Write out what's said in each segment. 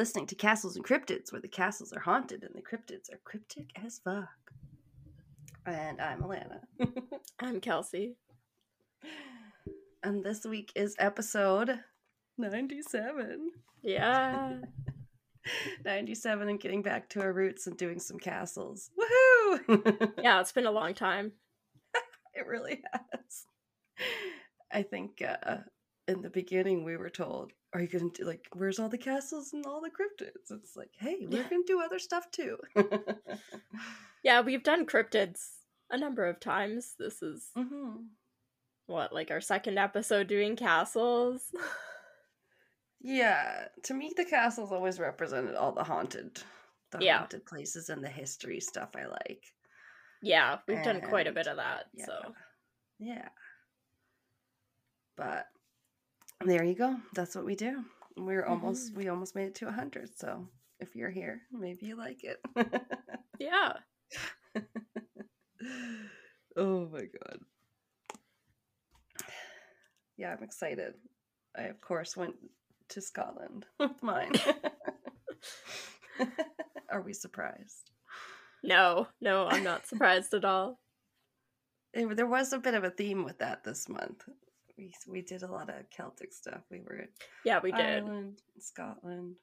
Listening to Castles and Cryptids, where the castles are haunted and the cryptids are cryptic as fuck. And I'm Alanna. I'm Kelsey. And this week is episode 97. Yeah. 97 and getting back to our roots and doing some castles. Woohoo! yeah, it's been a long time. it really has. I think uh, in the beginning we were told, are you going to do like, where's all the castles and all the cryptids? It's like, hey, we're Yeah. going to do other stuff too. Yeah, we've done cryptids a number of times. This is hmm what, like our second episode doing castles? Yeah, to me, the castles always represented all the haunted, the Yeah. haunted places and the history stuff I like. yeah, we've done quite a bit of that. Yeah, So yeah. But there you go. That's what we do. We're almost Mhm. we almost made it to hundred. So if you're here, maybe you like it. yeah. oh my god. Yeah, I'm excited. I of course went to Scotland with mine. Are we surprised? No, no, I'm not surprised at all. It- there was a bit of a theme with that this month. We we did a lot of Celtic stuff. We were in Yeah, we did. Ireland, Scotland.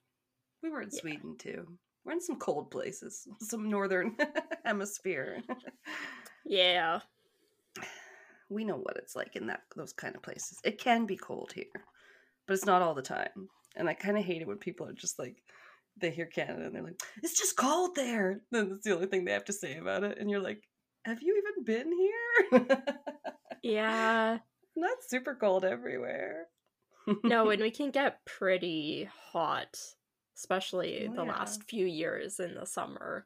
We were in Yeah. Sweden too. We're in some cold places, some northern hemisphere. Yeah. we know what it's like in that those kind of places. It can be cold here, but it's not all the time. And I kind of hate it when people are just like they hear Canada and they're like, "It's just cold there." Then that's the only thing they have to say about it, and you're like, "Have you even been here?" Yeah. Not super cold everywhere. No, and we can get pretty hot, especially Oh, the yeah. last few years in the summer.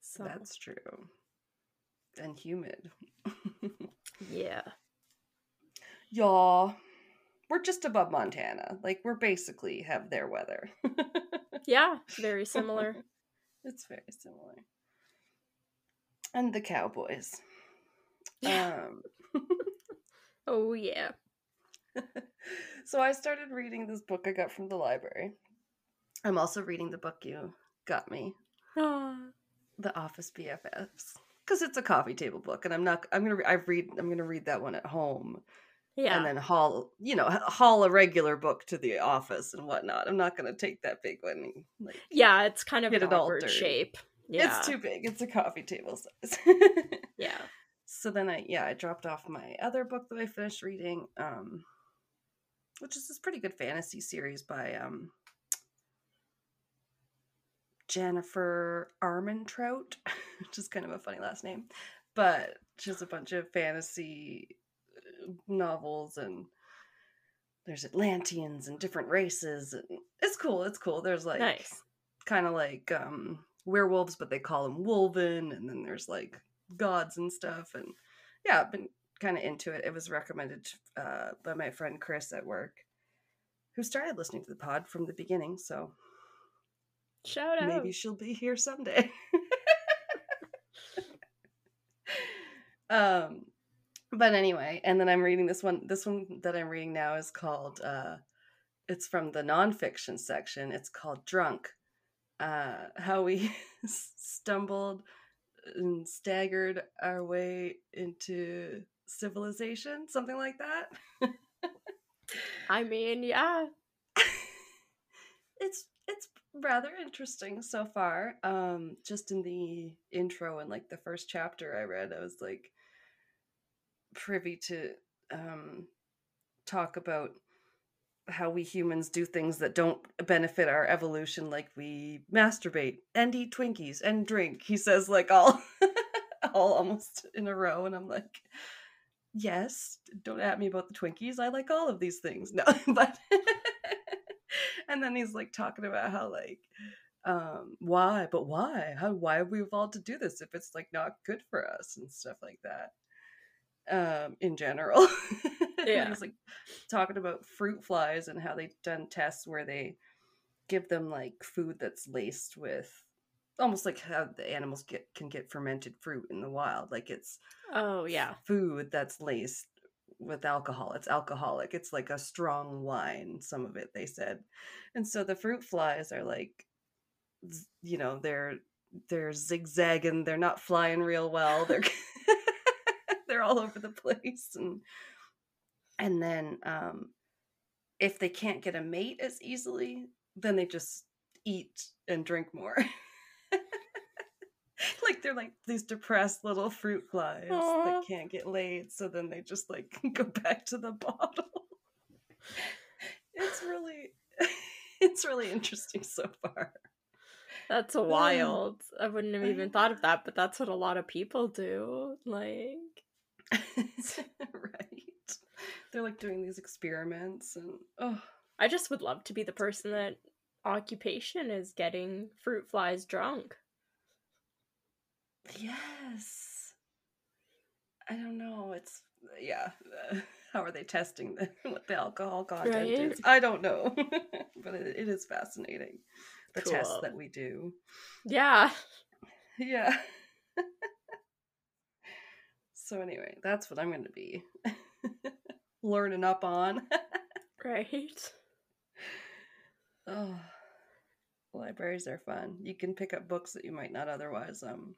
So That's true. And humid. yeah. Y'all, we're just above Montana. Like we're basically have their weather. Yeah, very similar. it's very similar. And the cowboys. Yeah. Um Oh yeah. so I started reading this book I got from the library. I'm also reading the book you got me, Ah. The Office BFFs, because it's a coffee table book, and I'm not. I'm gonna. Re- I read. I'm gonna read that one at home, Yeah. and then haul. You know, haul a regular book to the office and whatnot. I'm not gonna take that big one. And, like, yeah, it's kind of Get an awkward shape. Yeah. it's too big. It's a coffee table size. yeah. So then I yeah I dropped off my other book that I finished reading, um, which is this pretty good fantasy series by um, Jennifer Armentrout, which is kind of a funny last name, but has a bunch of fantasy uh, novels and there's Atlanteans and different races and it's cool. It's cool. There's like nice. kind of like um werewolves but they call them wolven and then there's like gods and stuff and yeah i've been kind of into it. It was recommended uh by my friend chris at work who started listening to the pod from the beginning so Shout out. maybe she'll be here someday. Um but anyway and then i'm reading this one this one that i'm reading now is called uh it's from the nonfiction section. It's called drunk uh how we stumbled and staggered our way into civilization something like that I mean, yeah. it's it's rather interesting so far. Um, just in the intro and like the first chapter I read, I was like privy to um talk about how we humans do things that don't benefit our evolution, like we masturbate and eat Twinkies and drink. He says like all all almost in a row, and I'm like, yes, don't at me about the Twinkies. I like all of these things. No, but and then he's like talking about how like um why but why how why have we evolved to do this if it's like not good for us and stuff like that um in general Yeah. he's like talking about fruit flies and how they've done tests where they give them like food that's laced with almost like how the animals get can get fermented fruit in the wild like it's Oh yeah. food that's laced with alcohol. It's alcoholic. It's like a strong wine. Some of it they said, and so the fruit flies are like, you know, they're they're zigzagging. They're not flying real well. They're they're all over the place, and and then um, if they can't get a mate as easily, then they just eat and drink more. like they're like these depressed little fruit flies Aww. that can't get laid, so then they just like go back to the bottle. it's really it's really interesting so far. That's wild. I wouldn't have even thought of that, but that's what a lot of people do. Like right. They're like doing these experiments and oh I just would love to be the person that occupation is getting fruit flies drunk. Yes. I don't know. It's yeah. How are they testing the, what the alcohol content right? is? I don't know, but it, it is fascinating. The cool. tests that we do. Yeah. Yeah. so anyway, that's what I'm going to be learning up on. right. Oh, libraries are fun. You can pick up books that you might not otherwise um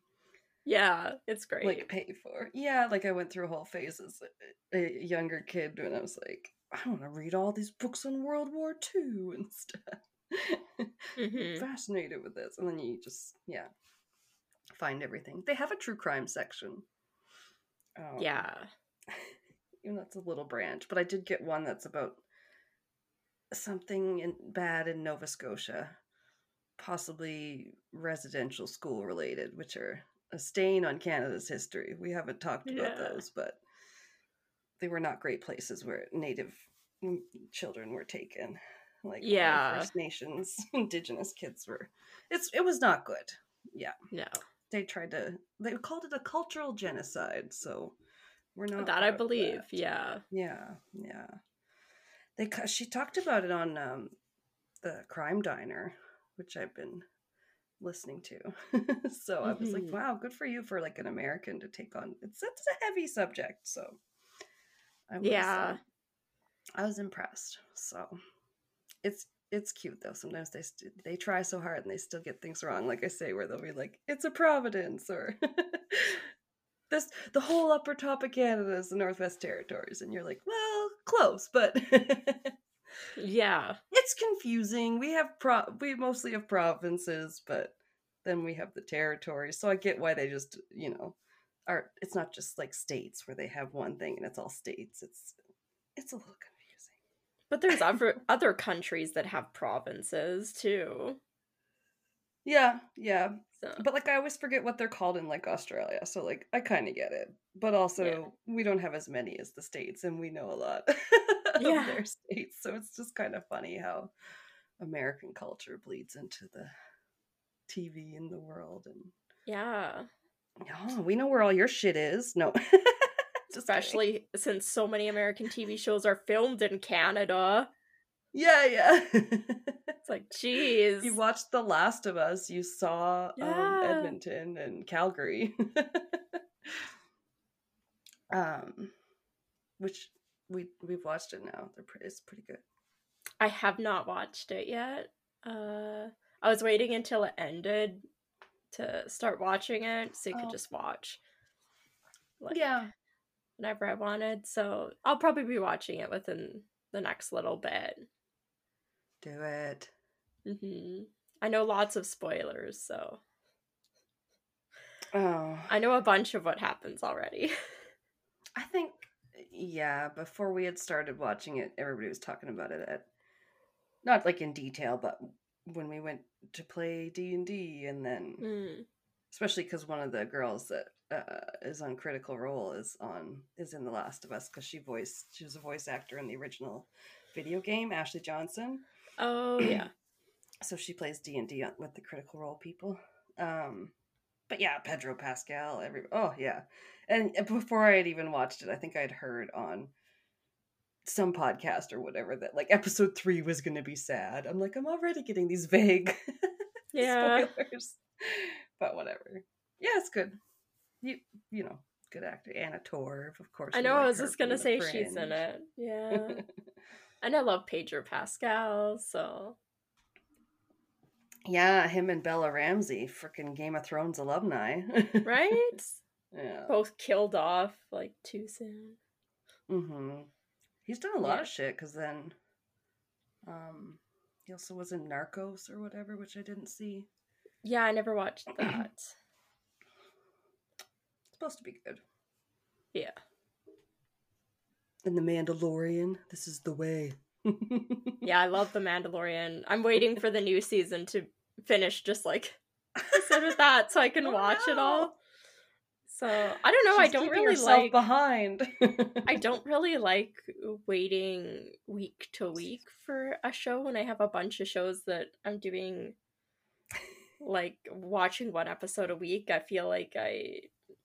yeah, it's great. Like pay for. Yeah, like I went through a whole phase as a, a younger kid when I was like, I want to read all these books on World War II and stuff. Mm-hmm. Fascinated with this. And then you just, yeah, find everything. They have a true crime section. Um, yeah. Even that's a little branch, but I did get one that's about something in, bad in Nova Scotia, possibly residential school related, which are a stain on Canada's history. We haven't talked about those, but they were not great places where Native children were taken. Like yeah, First Nations, Indigenous kids were. It's it was not good. Yeah, no. They tried to. They called it a cultural genocide. So we're not that I believe. That. Yeah, yeah, yeah. They she talked about it on um, the Crime Diner, which I've been listening to. so mm-hmm. I was like, mm-hmm. wow, good for you for like an American to take on. It's it's a heavy subject, so I was, yeah, uh, I was impressed. So it's it's cute though. Sometimes they st- they try so hard and they still get things wrong. Like I say, where they'll be like, it's a Providence or. this the whole upper top of Canada is the Northwest Territories, and you're like, well, close, but yeah. it's confusing. We have pro we mostly have provinces but then we have the territories so i get why they just you know are it's not just like states where they have one thing and it's all states it's it's a little confusing. But there's other other countries that have provinces too yeah yeah so. but like i always forget what they're called in like australia so like i kind of get it but also yeah. we don't have as many as the states and we know a lot yeah. of their states. So it's just kind of funny how American culture bleeds into the TV in the world and yeah. Oh, we know where all your shit is. No. Especially kidding. since so many American TV shows are filmed in Canada. Yeah, yeah. it's like, geez. You watched The Last of Us. You saw um, yeah. um, Edmonton and Calgary. um, which we we've watched it now. They're pretty, it's pretty good. I have not watched it yet. Uh, I was waiting until it ended to start watching it, so you oh. could just watch. Like, yeah. Whenever I wanted, so I'll probably be watching it within the next little bit. Do it. hmm I know lots of spoilers, so. Oh. I know a bunch of what happens already. I think yeah, before we had started watching it, everybody was talking about it at not like in detail, but when we went to play D and D, and then mm. especially because one of the girls that uh, is on Critical Role is on is in The Last of Us because she voiced she was a voice actor in the original video game, Ashley Johnson. Oh yeah. so she plays D and D with the Critical Role people. Um, but yeah, Pedro Pascal. Every oh yeah, and before I had even watched it, I think I'd heard on some podcast or whatever that like episode three was going to be sad. I'm like, I'm already getting these vague yeah spoilers, but whatever. Yeah, it's good. You you know, good actor. Anna Torv, of course. I know. I was just gonna say she's in it. Yeah, and I love Pedro Pascal. So yeah, him and Bella Ramsey, freaking Game of Thrones alumni. right, yeah. both killed off like too soon. Mm-hmm. He's done a lot Yeah. of shit because then, um, he also was in Narcos or whatever, which I didn't see. Yeah, I never watched that. It's supposed to be good. yeah. And The Mandalorian. This is the way. Yeah, I love The Mandalorian. I'm waiting for the new season to finish just like I said with that so I can Oh, watch it all. So I don't know, I don't really like behind. I don't really like waiting week to week for a show when I have a bunch of shows that I'm doing like watching one episode a week. I feel like I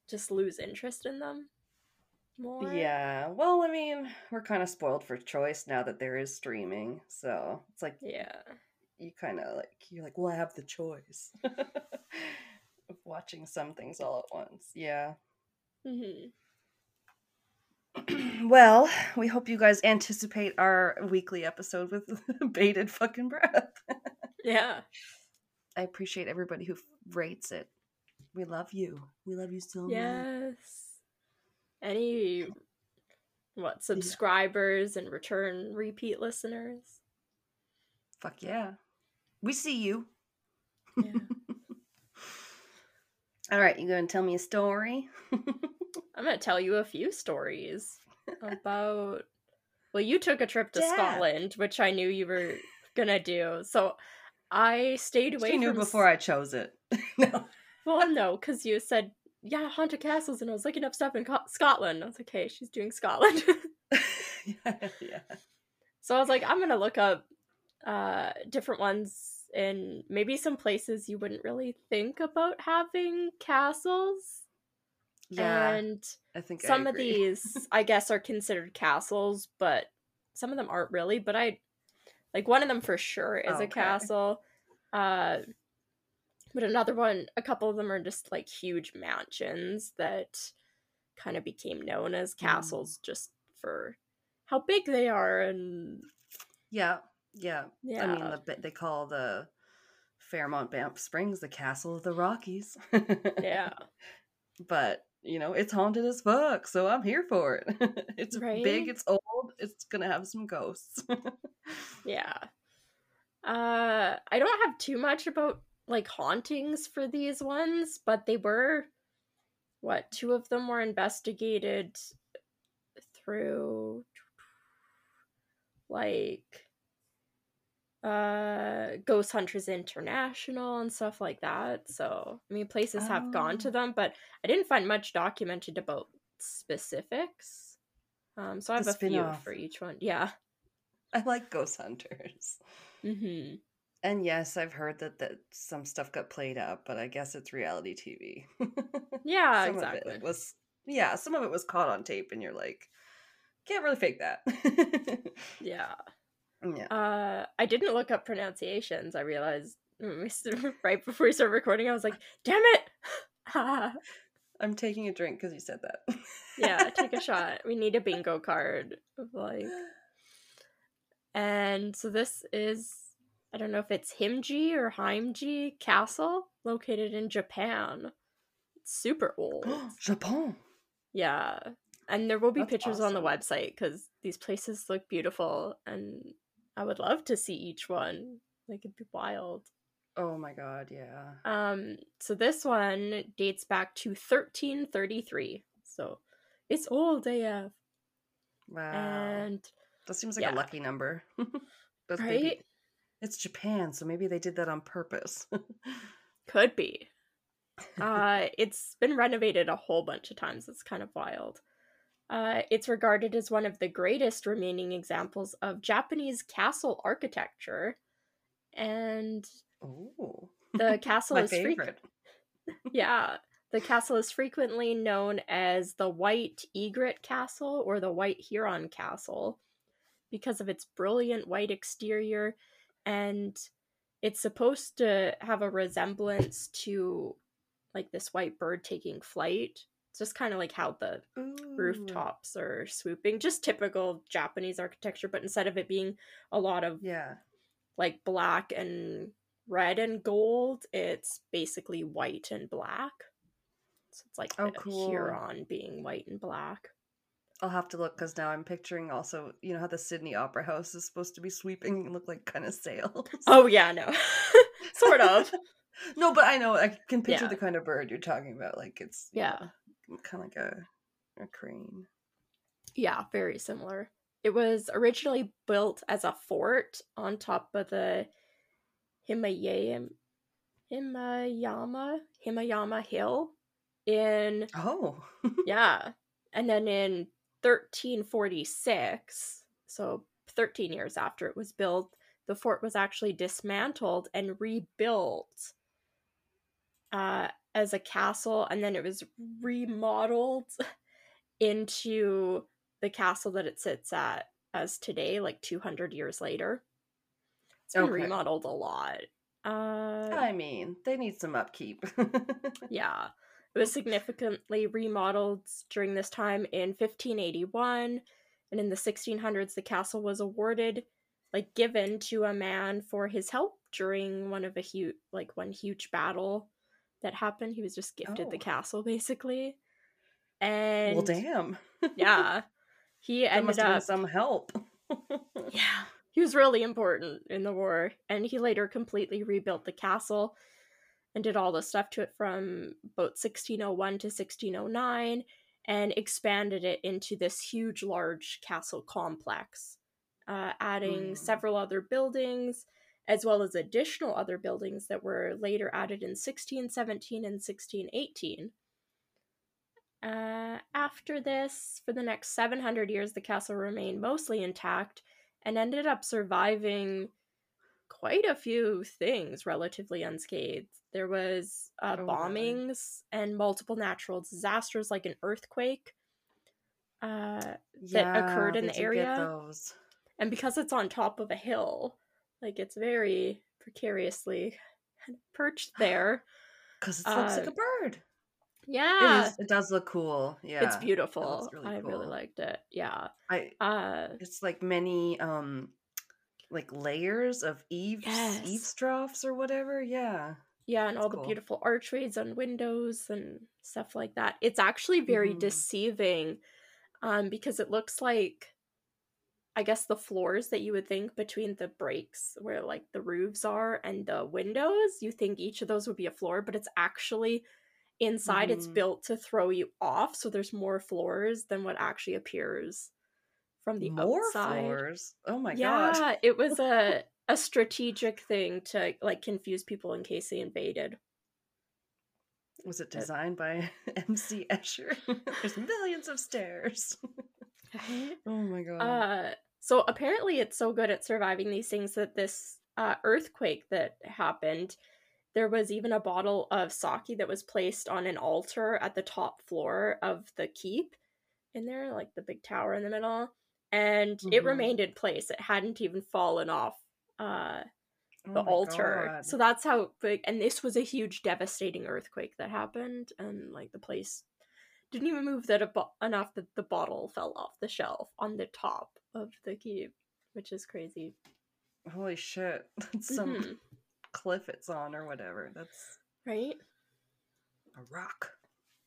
just lose interest in them more. Yeah, well, I mean, we're kind of spoiled for choice now that there is streaming. So it's like Yeah. you kind of like you're like, well, I have the choice of watching some things all at once. Yeah. hmm well, we hope you guys anticipate our weekly episode with bated fucking breath. Yeah. I appreciate everybody who rates it. We love you. We love you so much. Yes. Any what subscribers and return repeat listeners? Fuck yeah. We see you. Yeah. All right, you gonna tell me a story? I'm gonna tell you a few stories about. Well, you took a trip to Yeah. Scotland, which I knew you were gonna do. So I stayed away She knew from. before I chose it. no. Well, no, because you said yeah, haunted castles, and I was looking up stuff in Scotland. I was like, hey, she's doing Scotland. yeah, yeah. so I was like, I'm gonna look up uh different ones in maybe some places you wouldn't really think about having castles. Yeah, and I think I some of these i guess are considered castles but some of them aren't really but i like one of them for sure is a castle uh but another one a couple of them are just like huge mansions that kind of became known as Mm. castles just for how big they are and Yeah, yeah. yeah I mean, the, they call the Fairmont Banff Springs the Castle of the Rockies. yeah but you know, it's haunted as fuck, so I'm here for it. it's Right? big, it's old, it's gonna have some ghosts. Yeah. Uh I don't have too much about like hauntings for these ones, but they were what, two of them were investigated through like uh Ghost Hunters International and stuff like that. So, I mean places have gone to Oh. them, but I didn't find much documented about specifics. Um so I have The a few spin-off. for each one. Yeah. I like ghost hunters. Mhm. And yes, I've heard that, that some stuff got played up, but I guess it's reality TV. Yeah, some exactly. of it was yeah, some of it was caught on tape and you're like, can't really fake that. Yeah. yeah. Uh, I didn't look up pronunciations. I realized st- right before we started recording. I was like, "Damn it!" I'm taking a drink because you said that. yeah, take a shot. We need a bingo card of like. And so this is I don't know if it's Himji or Heimji Castle located in Japan. It's super old. Japan. yeah. And there will be That's pictures on the website because these places look beautiful and I would love to see each one. Like it'd be wild. Oh my god, yeah. Um, so this one dates back to 1333. So it's old AF. Wow. And that seems like yeah. a lucky number. Right? It's Japan, so maybe they did that on purpose. Could be. Uh it's been renovated a whole bunch of times. It's kind of wild. Uh, it's regarded as one of the greatest remaining examples of Japanese castle architecture, and the castle is favorite. Yeah. The castle is frequently known as the White Egret Castle or the White Heron Castle because of its brilliant white exterior and it's supposed to have a resemblance to like this white bird taking flight It's just kind of like how the Ooh. rooftops are swooping, just typical Japanese architecture, but instead of it being a lot of Yeah. like black and red and gold, it's basically white and black. So it's like Oh, cool. Heron being white and black. I'll have to look because now I'm picturing also, you know how the Sydney Opera House is supposed to be sweeping and look like kind of sails. Oh yeah, no. sort of. no, but I know I can picture Yeah. the kind of bird you're talking about. Like it's Yeah. kind of like a a crane. Yeah, very similar. It was originally built as a fort on top of the Himayam Himayama Himayama Hill in Oh, yeah. And then in 1346, so 13 years after it was built, the fort was actually dismantled and rebuilt uh, as a castle, and then it was remodeled into the castle that it sits at as today, like 200 years later. It's been Okay. remodeled a lot. Uh, I mean, they need some upkeep. yeah. It was significantly remodeled during this time in 1581, and in the 1600s, the castle was awarded, like, given to a man for his help during one of a huge, like, one huge battle that happened. He was just gifted the Oh. castle, basically. And well, damn. yeah, he that ended up some help. yeah. He was really important in the war, and he later completely rebuilt the castle and did all the stuff to it from about 1601 to 1609 and expanded it into this huge, large castle complex, uh, adding Mm. several other buildings as well as additional other buildings that were later added in 1617 and 1618. Uh, after this, for the next 700 years, the castle remained mostly intact and ended up surviving quite a few things relatively unscathed. There was uh, Oh, bombings and multiple natural disasters like an earthquake. Uh, yeah, occurred in the area. those. and because it's on top of a hill, like it's very precariously perched there. Because it looks like Uh, a bird. Yeah, It is. It does look cool. Yeah, it's beautiful. looks really I really liked it. Yeah. I. Uh, It's like many um, like layers of eaves Yes. eavesdrops or whatever. Yeah. Yeah, and That's all the cool. beautiful archways and windows and stuff like that. It's actually very Mhm. deceiving um, because it looks like, I guess, the floors that you would think between the breaks where like the roofs are and the windows, you think each of those would be a floor, but it's actually inside, it's Mhm. built to throw you off. So there's more floors than what actually appears from the More outside. floors. Oh my yeah, god. it was a a strategic thing to like confuse people in case they invaded. Was it designed by MC Escher? There's millions of stairs. oh my god. Uh, so apparently it's so good at surviving these things that this uh, earthquake that happened, there was even a bottle of sake that was placed on an altar at the top floor of the keep in there, like the big tower in the middle, and it Mhm. remained in place. It hadn't even fallen off uh, Oh the my altar. God. So that's how big. And this was a huge, devastating earthquake that happened, and like the place didn't even move that a bo- enough that the bottle fell off the shelf on the top of the keep, which is crazy. Holy shit. That's some Mhm. cliff it's on or whatever. That's Right? a rock.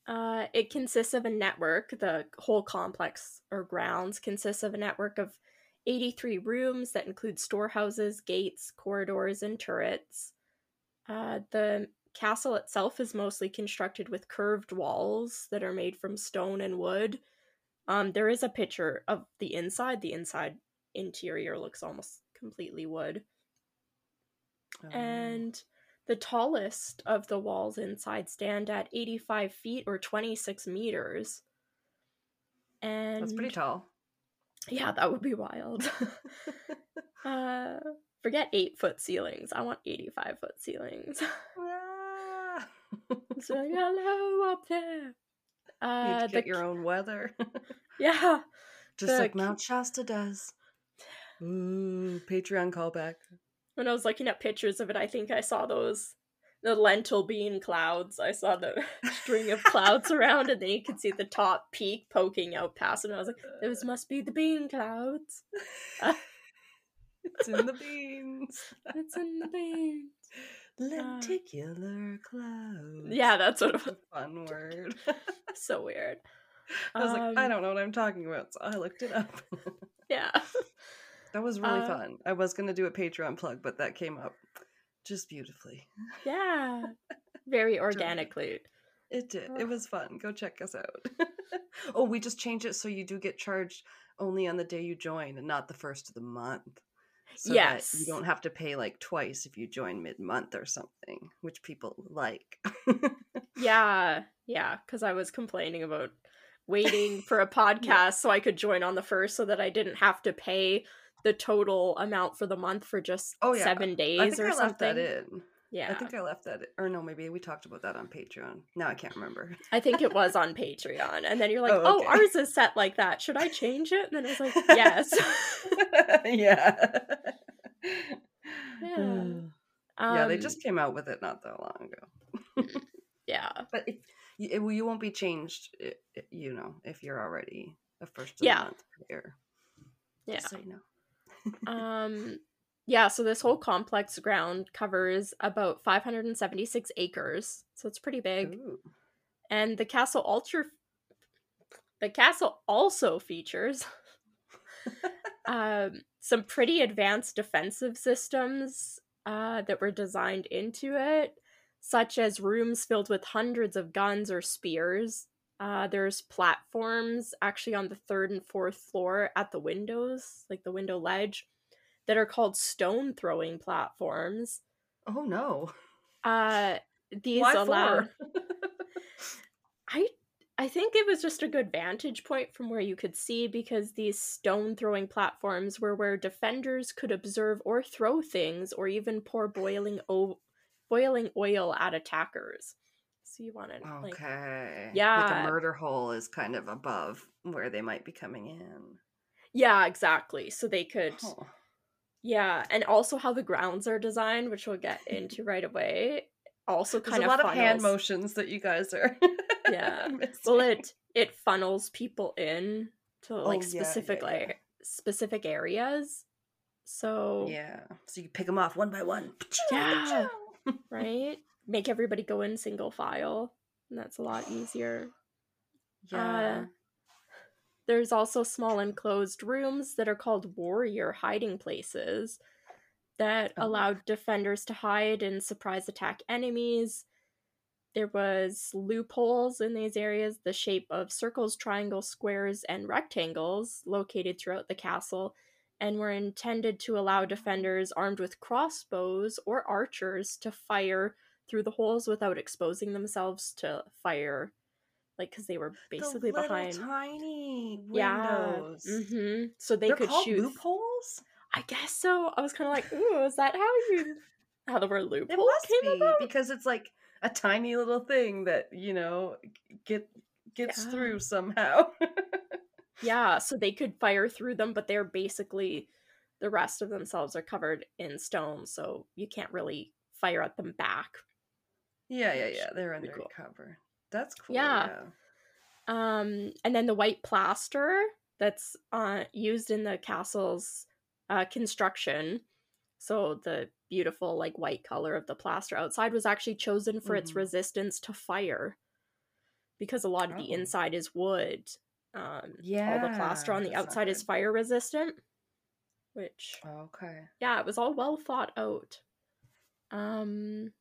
Uh, it consists of a network. The whole complex or grounds consists of a network of 83 rooms that include storehouses, gates, corridors, and turrets. Uh, the castle itself is mostly constructed with curved walls that are made from stone and wood. Um, there is a picture of the inside. The inside interior looks almost completely wood. Um, and the tallest of the walls inside stand at 85 feet or 26 meters. And that's pretty tall. yeah, that would be wild. uh, forget eight foot ceilings. I want 85 foot ceilings. Ah. so hello up there. you Uh, have to the, get your own weather. yeah, Just The like Mount Shasta does. Ooh, Patreon callback. When I was looking at pictures of it, I think I saw those the lentil bean clouds. I saw the string of clouds around, and then you could see the top peak poking out past, and I was like, "Those must be the bean clouds." Uh, it's in the beans. it's in the beans. Lenticular clouds. Yeah, that's what it was. a fun word. So weird. I was like, I Um, don't know what I'm talking about, so I looked it up. Yeah. That was really Uh, fun. I was gonna do a Patreon plug, but that came up just beautifully. Yeah. Very organically. It did. It was fun. Go check us out. oh, we just changed it so you do get charged only on the day you join and not the first of the month. So Yes. you don't have to pay like twice if you join mid month or something, which people like. Yeah. Yeah. Because I was complaining about waiting for a podcast so I could join on the first so that I didn't have to pay the total amount for the month for just Oh, yeah. seven days I think or I left something. that in. Yeah. I think I left that, or no, maybe we talked about that on Patreon. Now I can't remember. I think it was on Patreon. And then you're like, Oh, oh, ours is set like that. Should I change it? And then I was like, yes. yeah. Yeah. yeah, Um, they just came out with it not that long ago. Yeah. But it, you won't be changed, you know, if you're already a first of the Yeah. month player. Yeah. So you know. Um yeah so this whole complex ground covers about 576 acres so it's pretty big Ooh. and the castle alter the castle also features um, some pretty advanced defensive systems uh, that were designed into it such as rooms filled with hundreds of guns or spears uh, there's platforms actually on the third and fourth floor at the windows like the window ledge that are called stone throwing platforms Oh no. uh, these Why allow? I I think it was just a good vantage point from where you could see because these stone throwing platforms were where defenders could observe or throw things or even pour boiling o- boiling oil at attackers. So you wanted like Okay. Like Yeah. a murder hole is kind of above where they might be coming in. yeah, exactly. So they could Oh. yeah, and also how the grounds are designed, which we'll get into right away. Also There's kind a of lot of hand motions that you guys are. Yeah. well it it funnels people in to like Oh, yeah, yeah, specific yeah. like specific areas so Yeah. So you pick them off one by one. Yeah. right make everybody go in single file and that's a lot easier Yeah. Uh, there's also small enclosed rooms that are called warrior hiding places that Oh. allowed defenders to hide and surprise attack enemies there was loopholes in these areas the shape of circles triangles squares and rectangles located throughout the castle and were intended to allow defenders armed with crossbows or archers to fire through the holes without exposing themselves to fire like because they were basically the behind tiny yeah windows. hmm so they They're could shoot loopholes. i guess so i was kind of like ooh is that how you how the word It loophole must came be about because it's like a tiny little thing that you know get gets Yeah. through somehow. Yeah, so they could fire through them, but they're basically the rest of themselves are covered in stone, so you can't really fire at them back. Yeah, yeah, yeah. They're pretty under cool. cover. That's cool. Yeah. Yeah. Um, and then the white plaster that's uh, used in the castle's uh, construction. So the beautiful like white color of the plaster outside was actually chosen for its Mhm. resistance to fire, because a lot of the Oh. inside is wood. Um, yeah, all the plaster on the outside is fire resistant, which Okay. yeah, it was all well thought out. Um,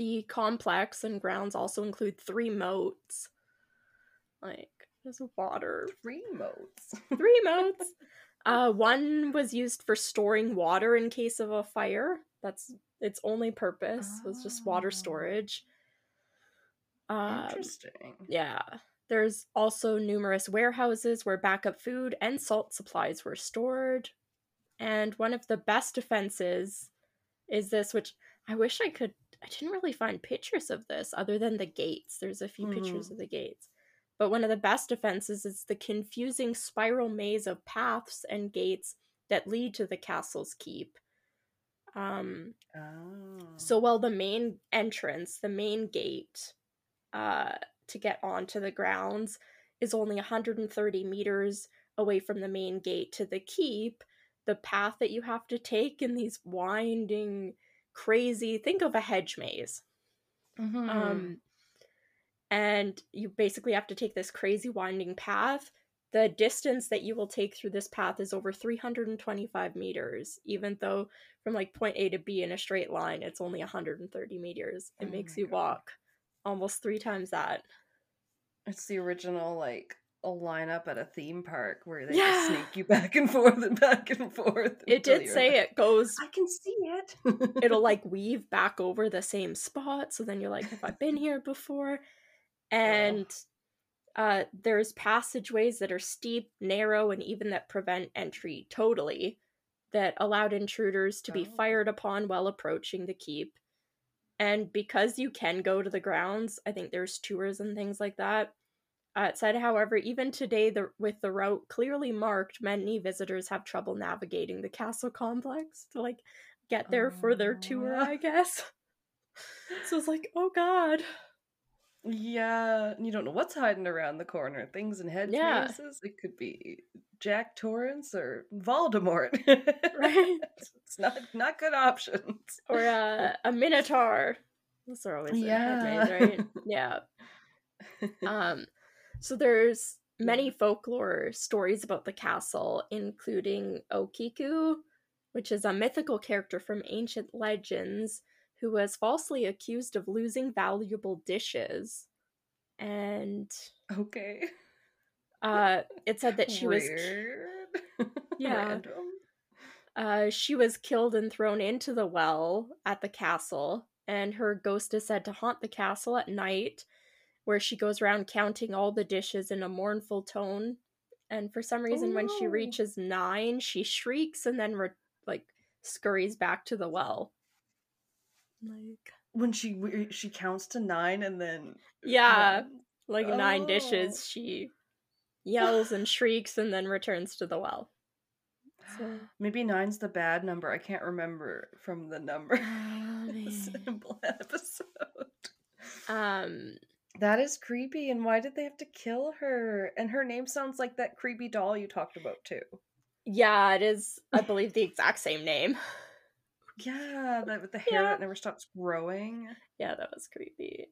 the complex and grounds also include three moats. Like there's water, Three moats. three moats. Uh, one was used for storing water in case of a fire. That's its only purpose was just water Oh. storage. Um, Interesting. yeah. There's also numerous warehouses where backup food and salt supplies were stored. And one of the best defenses is this, which I wish I could. I didn't really find pictures of this other than the gates. There's a few pictures of the gates. But one of the best defenses is the confusing spiral maze of paths and gates that lead to the castle's keep. Um, Oh. so while the main entrance, the main gate, uh, to get onto the grounds is only 130 meters away from the main gate to the keep, the path that you have to take in these winding, crazy, think of a hedge maze. Mhm. Um, and you basically have to take this crazy winding path. The distance that you will take through this path is over 325 meters, even though from like point A to B in a straight line, it's only 130 meters. It Oh makes you God. walk almost three times that. It's the original like a lineup at a theme park where they Yeah. just sneak you back and forth and back and forth. It did say it goes, I can see it. it'll like weave back over the same spot. So then you're like, have I been here before? And uh, there's passageways that are steep, narrow, and even that prevent entry totally, that allowed intruders to be Oh. fired upon while approaching the keep. And because you can go to the grounds, I think there's tours and things like that. Uh, it said, however, even today, the, with the route clearly marked, many visitors have trouble navigating the castle complex to like get there for their tour. I guess. so it's like, oh god, Yeah, you don't know what's hiding around the corner. Things in hedge Yeah. mazes. It could be Jack Torrance or Voldemort. Right. it's not not good options. or uh, a minotaur. Those are always Yeah. maze, right? Yeah. Um, so there's many folklore stories about the castle, including Okiku, which is a mythical character from ancient legends who was falsely accused of losing valuable dishes. And Okay. uh, it said that she was Weird. Yeah. Random. uh, she was killed and thrown into the well at the castle, and her ghost is said to haunt the castle at night, where she goes around counting all the dishes in a mournful tone. And for some reason, when she reaches nine, she shrieks and then re- like scurries back to the well. Like When she we- she counts to nine and then yeah, runs. like nine dishes, she yells and shrieks and then returns to the well. So Maybe nine's the bad number. I can't remember from the number symbol episode. um That is creepy. And why did they have to kill her? And her name sounds like that creepy doll you talked about too. Yeah, it is, I believe, the exact same name. Yeah, that with the hair Yeah. that never stops growing, Yeah, that was creepy.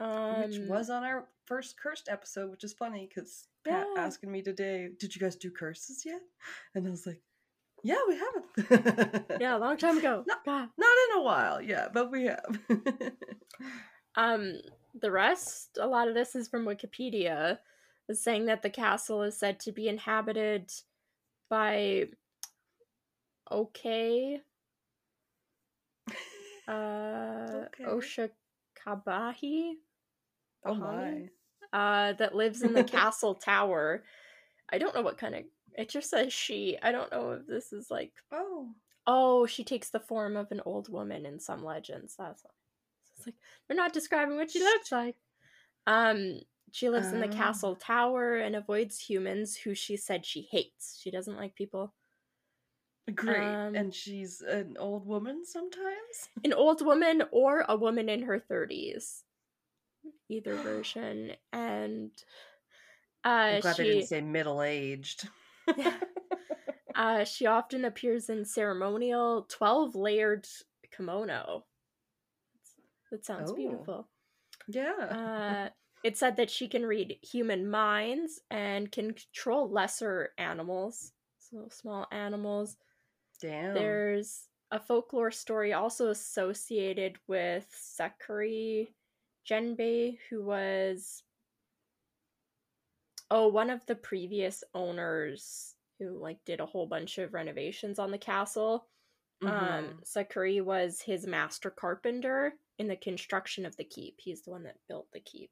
Um, which was on our first cursed episode, which is funny because Pat Yeah. asking me today, "Did you guys do curses yet?" And I was like, "Yeah, we haven't." Yeah, a long time ago. No. God. not in a while. Yeah, but we have. Um, the rest, a lot of this is from Wikipedia, is saying that the castle is said to be inhabited by okay uh Okay. Oshakabahi oh my! uh that lives in the castle tower. I don't know what kind of it just says she. I don't know if this is like Oh, oh, she takes the form of an old woman in some legends. That's it's like they're not describing what she looks like. Um, she lives in the Oh. castle tower and avoids humans who she said she hates. She doesn't like people. great. Um, and she's an old woman sometimes. An old woman or a woman in her thirties. Either version. And uh I'm glad they she didn't say middle aged. uh she often appears in ceremonial twelve layered kimono. That sounds Oh. beautiful. yeah. Uh, it said that she can read human minds and can control lesser animals, so small animals. Damn. There's a folklore story also associated with Sakuri Genbei, who was oh one of the previous owners who like did a whole bunch of renovations on the castle. Um, Mhm. Sakuri was his master carpenter in the construction of the keep. He's the one that built the keep.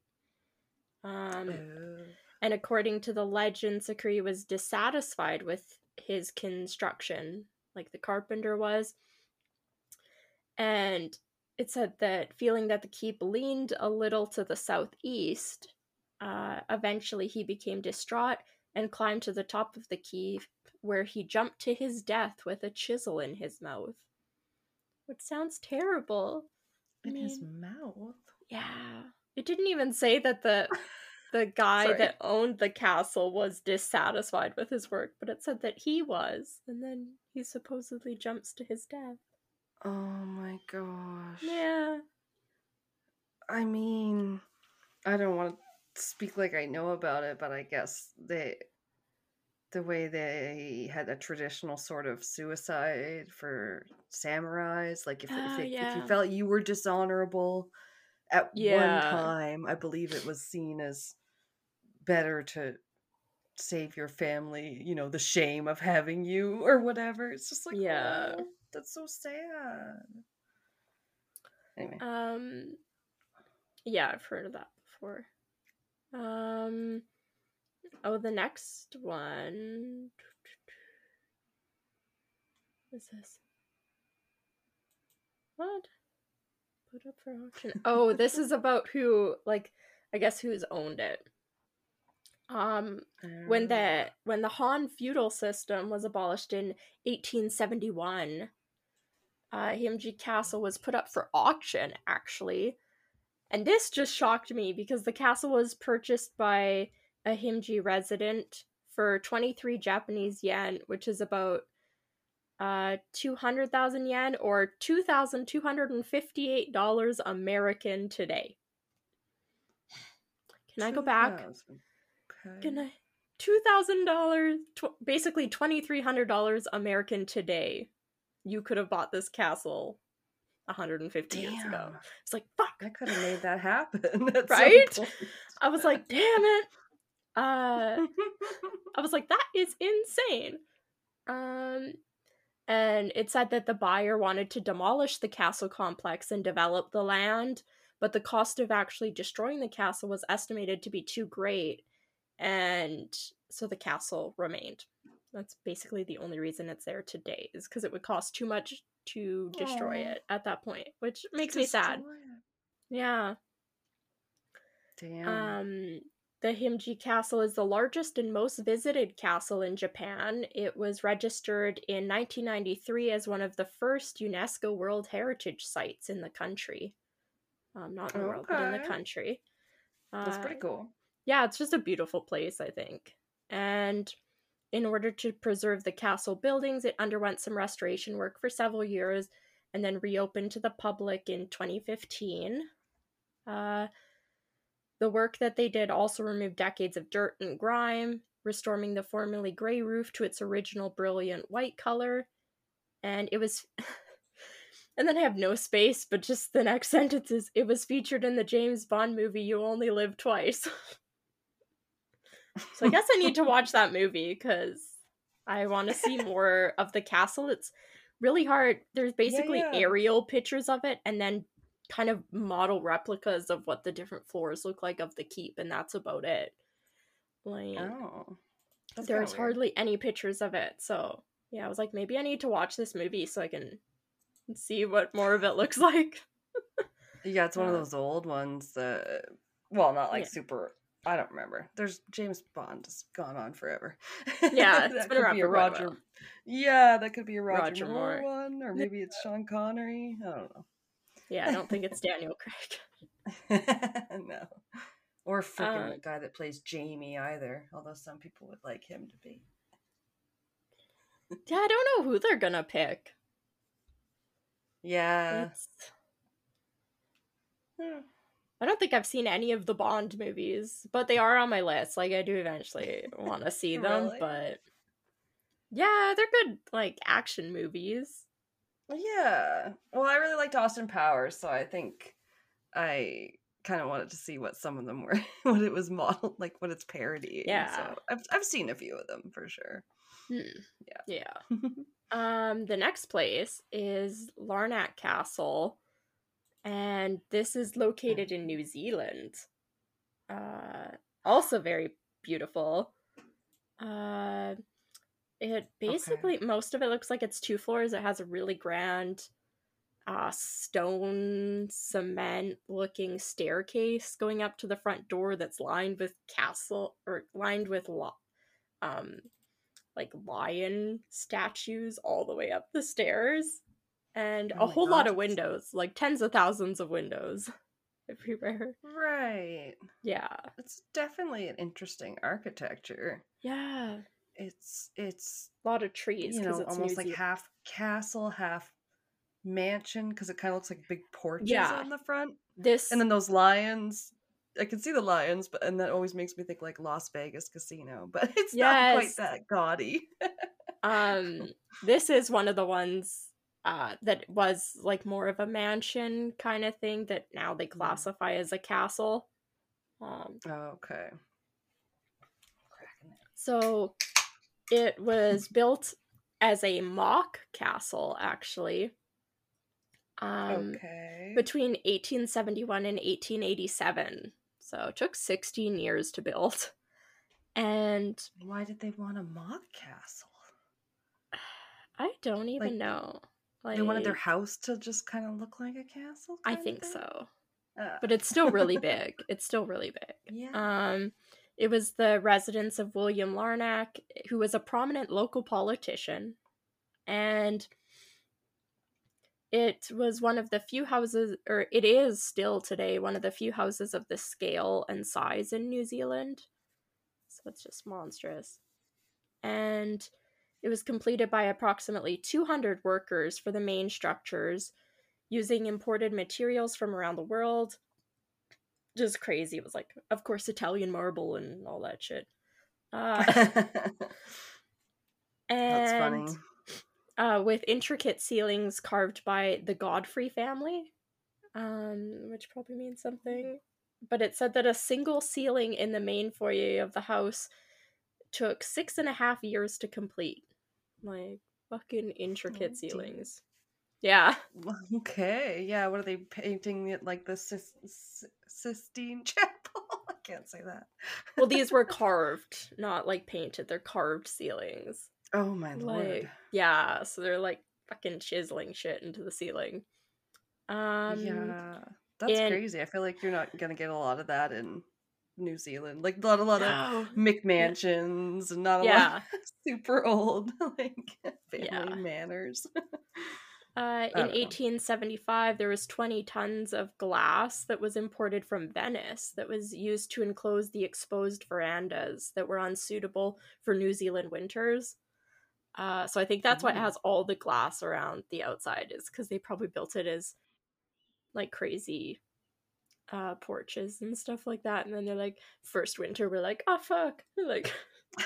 Um, Oh. and according to the legend, Sakuri was dissatisfied with his construction, like the carpenter was. And it said that feeling that the keep leaned a little to the southeast, uh, eventually he became distraught and climbed to the top of the keep, where he jumped to his death with a chisel in his mouth. which sounds terrible. In his mouth. Yeah. It didn't even say that the the guy that owned the castle was dissatisfied with his work, but it said that he was, and then he supposedly jumps to his death. Oh my gosh. Yeah. I mean, I don't want to speak like I know about it, but I guess they the way they had a traditional sort of suicide for samurais like if, if, it, yeah. if you felt you were dishonorable at Yeah. one time i believe it was seen as better to save your family you know the shame of having you or whatever it's just like Yeah. oh, that's so sad anyway Um Yeah, I've heard of that before. Um Oh, the next one. What is this? What? Put up for auction. Oh, this is about who like I guess who's owned it. Um when the when the Han feudal system was abolished in 1871, uh, Himeji Castle was put up for auction, actually. And this just shocked me because the castle was purchased by a Himeji resident for 23 Japanese yen, which is about uh 200,000 yen or $2,258 American today. Can I go back? Okay. Can I? Two thousand dollars, tw- basically twenty three hundred dollars American today. You could have bought this castle, hundred and fifty years ago. It's like fuck. I could have made that happen. Right? I was like, damn it. Uh, I was like, that is insane. Um, and it said that the buyer wanted to demolish the castle complex and develop the land, but the cost of actually destroying the castle was estimated to be too great, and so the castle remained. That's basically the only reason it's there today, is because it would cost too much to destroy Aw. it at that point, which makes me sad. It. Yeah. Damn. Um, the Himeji Castle is the largest and most visited castle in Japan. It was registered in 1993 as one of the first UNESCO World Heritage Sites in the country. Um, not in the world, but in the Okay. country. That's Uh, pretty cool. yeah, it's just a beautiful place, I think. And in order to preserve the castle buildings, it underwent some restoration work for several years and then reopened to the public in 2015. Uh, the work that they did also removed decades of dirt and grime, restoring the formerly gray roof to its original brilliant white color. And it was. and then I have no space, but just the next sentence is it was featured in the James Bond movie You Only Live Twice. So I guess I need to watch that movie because I want to see more of the castle. It's really hard. There's basically yeah. aerial pictures of it and then kind of model replicas of what the different floors look like of the keep, and that's about it. Like Oh. There's hardly any pictures of it. So yeah, I was like, maybe I need to watch this movie so I can see what more of it looks like. Yeah, it's one of uh, those old ones that. Well, not like Yeah. super. I don't remember. There's James Bond has gone on forever. Yeah, it's That been could around be a for a Roger. while. Yeah, that could be a Roger, Roger Moore, Moore. one, or maybe it's Sean Connery. I don't know. Yeah, I don't think it's Daniel Craig. no. Or freaking Uh, the guy that plays Jamie either, although some people would like him to be. Yeah, I don't know who they're gonna pick. Yeah. It's- Hmm. I don't think I've seen any of the Bond movies, but they are on my list. Like I do eventually want to see them, Really? but yeah, they're good like action movies. Yeah. Well, I really liked Austin Powers, so I think I kind of wanted to see what some of them were, what it was modeled, like what it's parodying. Yeah. So I've I've seen a few of them for sure. Hmm. Yeah. Um, the next place is Larnach Castle, and this is located in New Zealand. Uh, also very beautiful. Uh, it basically most of it looks like it's two floors. It has a really grand, uh, stone cement looking staircase going up to the front door that's lined with castle or lined with lo- um like lion statues all the way up the stairs and Oh a whole lot of windows, like tens of thousands of windows everywhere. Right. Yeah. It's definitely an interesting architecture. Yeah. It's it's A lot of trees you know it's almost like Zealand. half castle, half mansion because it kind of looks like big porches Yeah. on the front. This And then those lions. I can see the lions, but and that always makes me think like Las Vegas casino, but it's not quite that gaudy. um this is one of the ones uh that was like more of a mansion kind of thing that now they Mm. classify as a castle. Um okay. So it was built as a mock castle actually. Um okay. between 1871 and 1887. So it took 16 years to build. And Why did they want a mock castle? I don't even Like, know. Like They wanted their house to just kind of look like a castle. I think so. Uh, But it's still really big. It's still really big. yeah. Um it was the residence of William Larnach, who was a prominent local politician. And it was one of the few houses, or it is still today, one of the few houses of the scale and size in New Zealand. So it's just monstrous. And it was completed by approximately 200 workers for the main structures, using imported materials from around the world. Just crazy. It was like, of course, Italian marble and all that shit. Uh, That's and funny. uh, with intricate ceilings carved by the Godfrey family, um, which probably means something. But it said that a single ceiling in the main foyer of the house took six and a half years to complete. Like fucking intricate Oh, ceilings. Yeah. Okay. Yeah. What are they painting it like the Sis- Sis- Sistine Chapel? I can't say that. Well, these were carved, not like painted. They're carved ceilings. oh my Like, lord. yeah, so they're like fucking chiseling shit into the ceiling. Um, yeah. That's and- crazy. I feel like you're not gonna get a lot of that in New Zealand. Like not a lot of no. McMansions and not a lot of super old like family Yeah. manors. Uh, in don't know. 1875, there was 20 tons of glass that was imported from Venice that was used to enclose the exposed verandas that were unsuitable for New Zealand winters. Uh, so I think that's why it has all the glass around the outside, is because they probably built it as like crazy uh, porches and stuff like that. And then they're like, first winter, we're like, oh fuck, like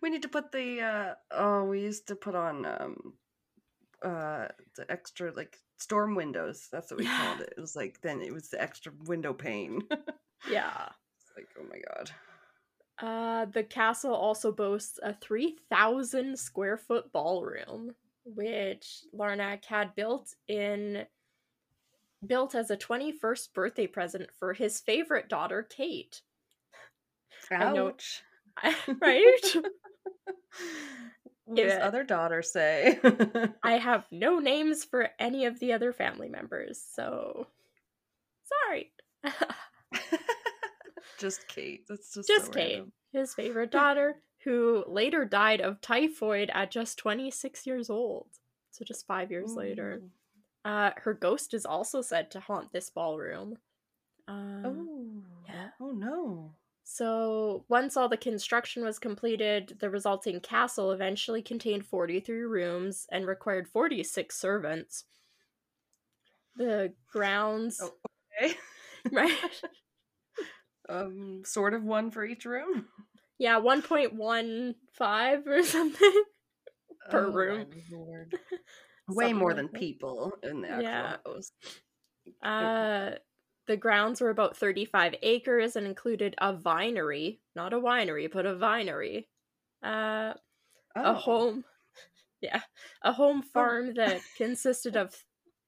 we need to put the uh oh we used to put on um uh the extra like storm windows that's what we Yeah. called it it was like then it was the extra window pane yeah. it's like oh my god Uh, the castle also boasts a 3,000 square foot ballroom, which Larnach had built in built as a 21st birthday present for his favorite daughter, Kate. I know- right? what does other daughter say I have no names for any of the other family members, so sorry. just kate that's just Just so Kate, random. his favorite daughter, who later died of typhoid at just 26 years old. So just five years later. Uh, her ghost is also said to haunt this ballroom. Um, oh yeah. oh no So once all the construction was completed, the resulting castle eventually contained 43 rooms and required 46 servants. The grounds, Oh. okay right? um sort of one for each room Yeah, 1.15 or something. Per Oh, room. way Something more like than that. people in the actual Yeah. house Uh, the grounds were about 35 acres and included a vinery, not a winery, but a vinery. Uh, a Oh. home. Yeah, a home farm that consisted of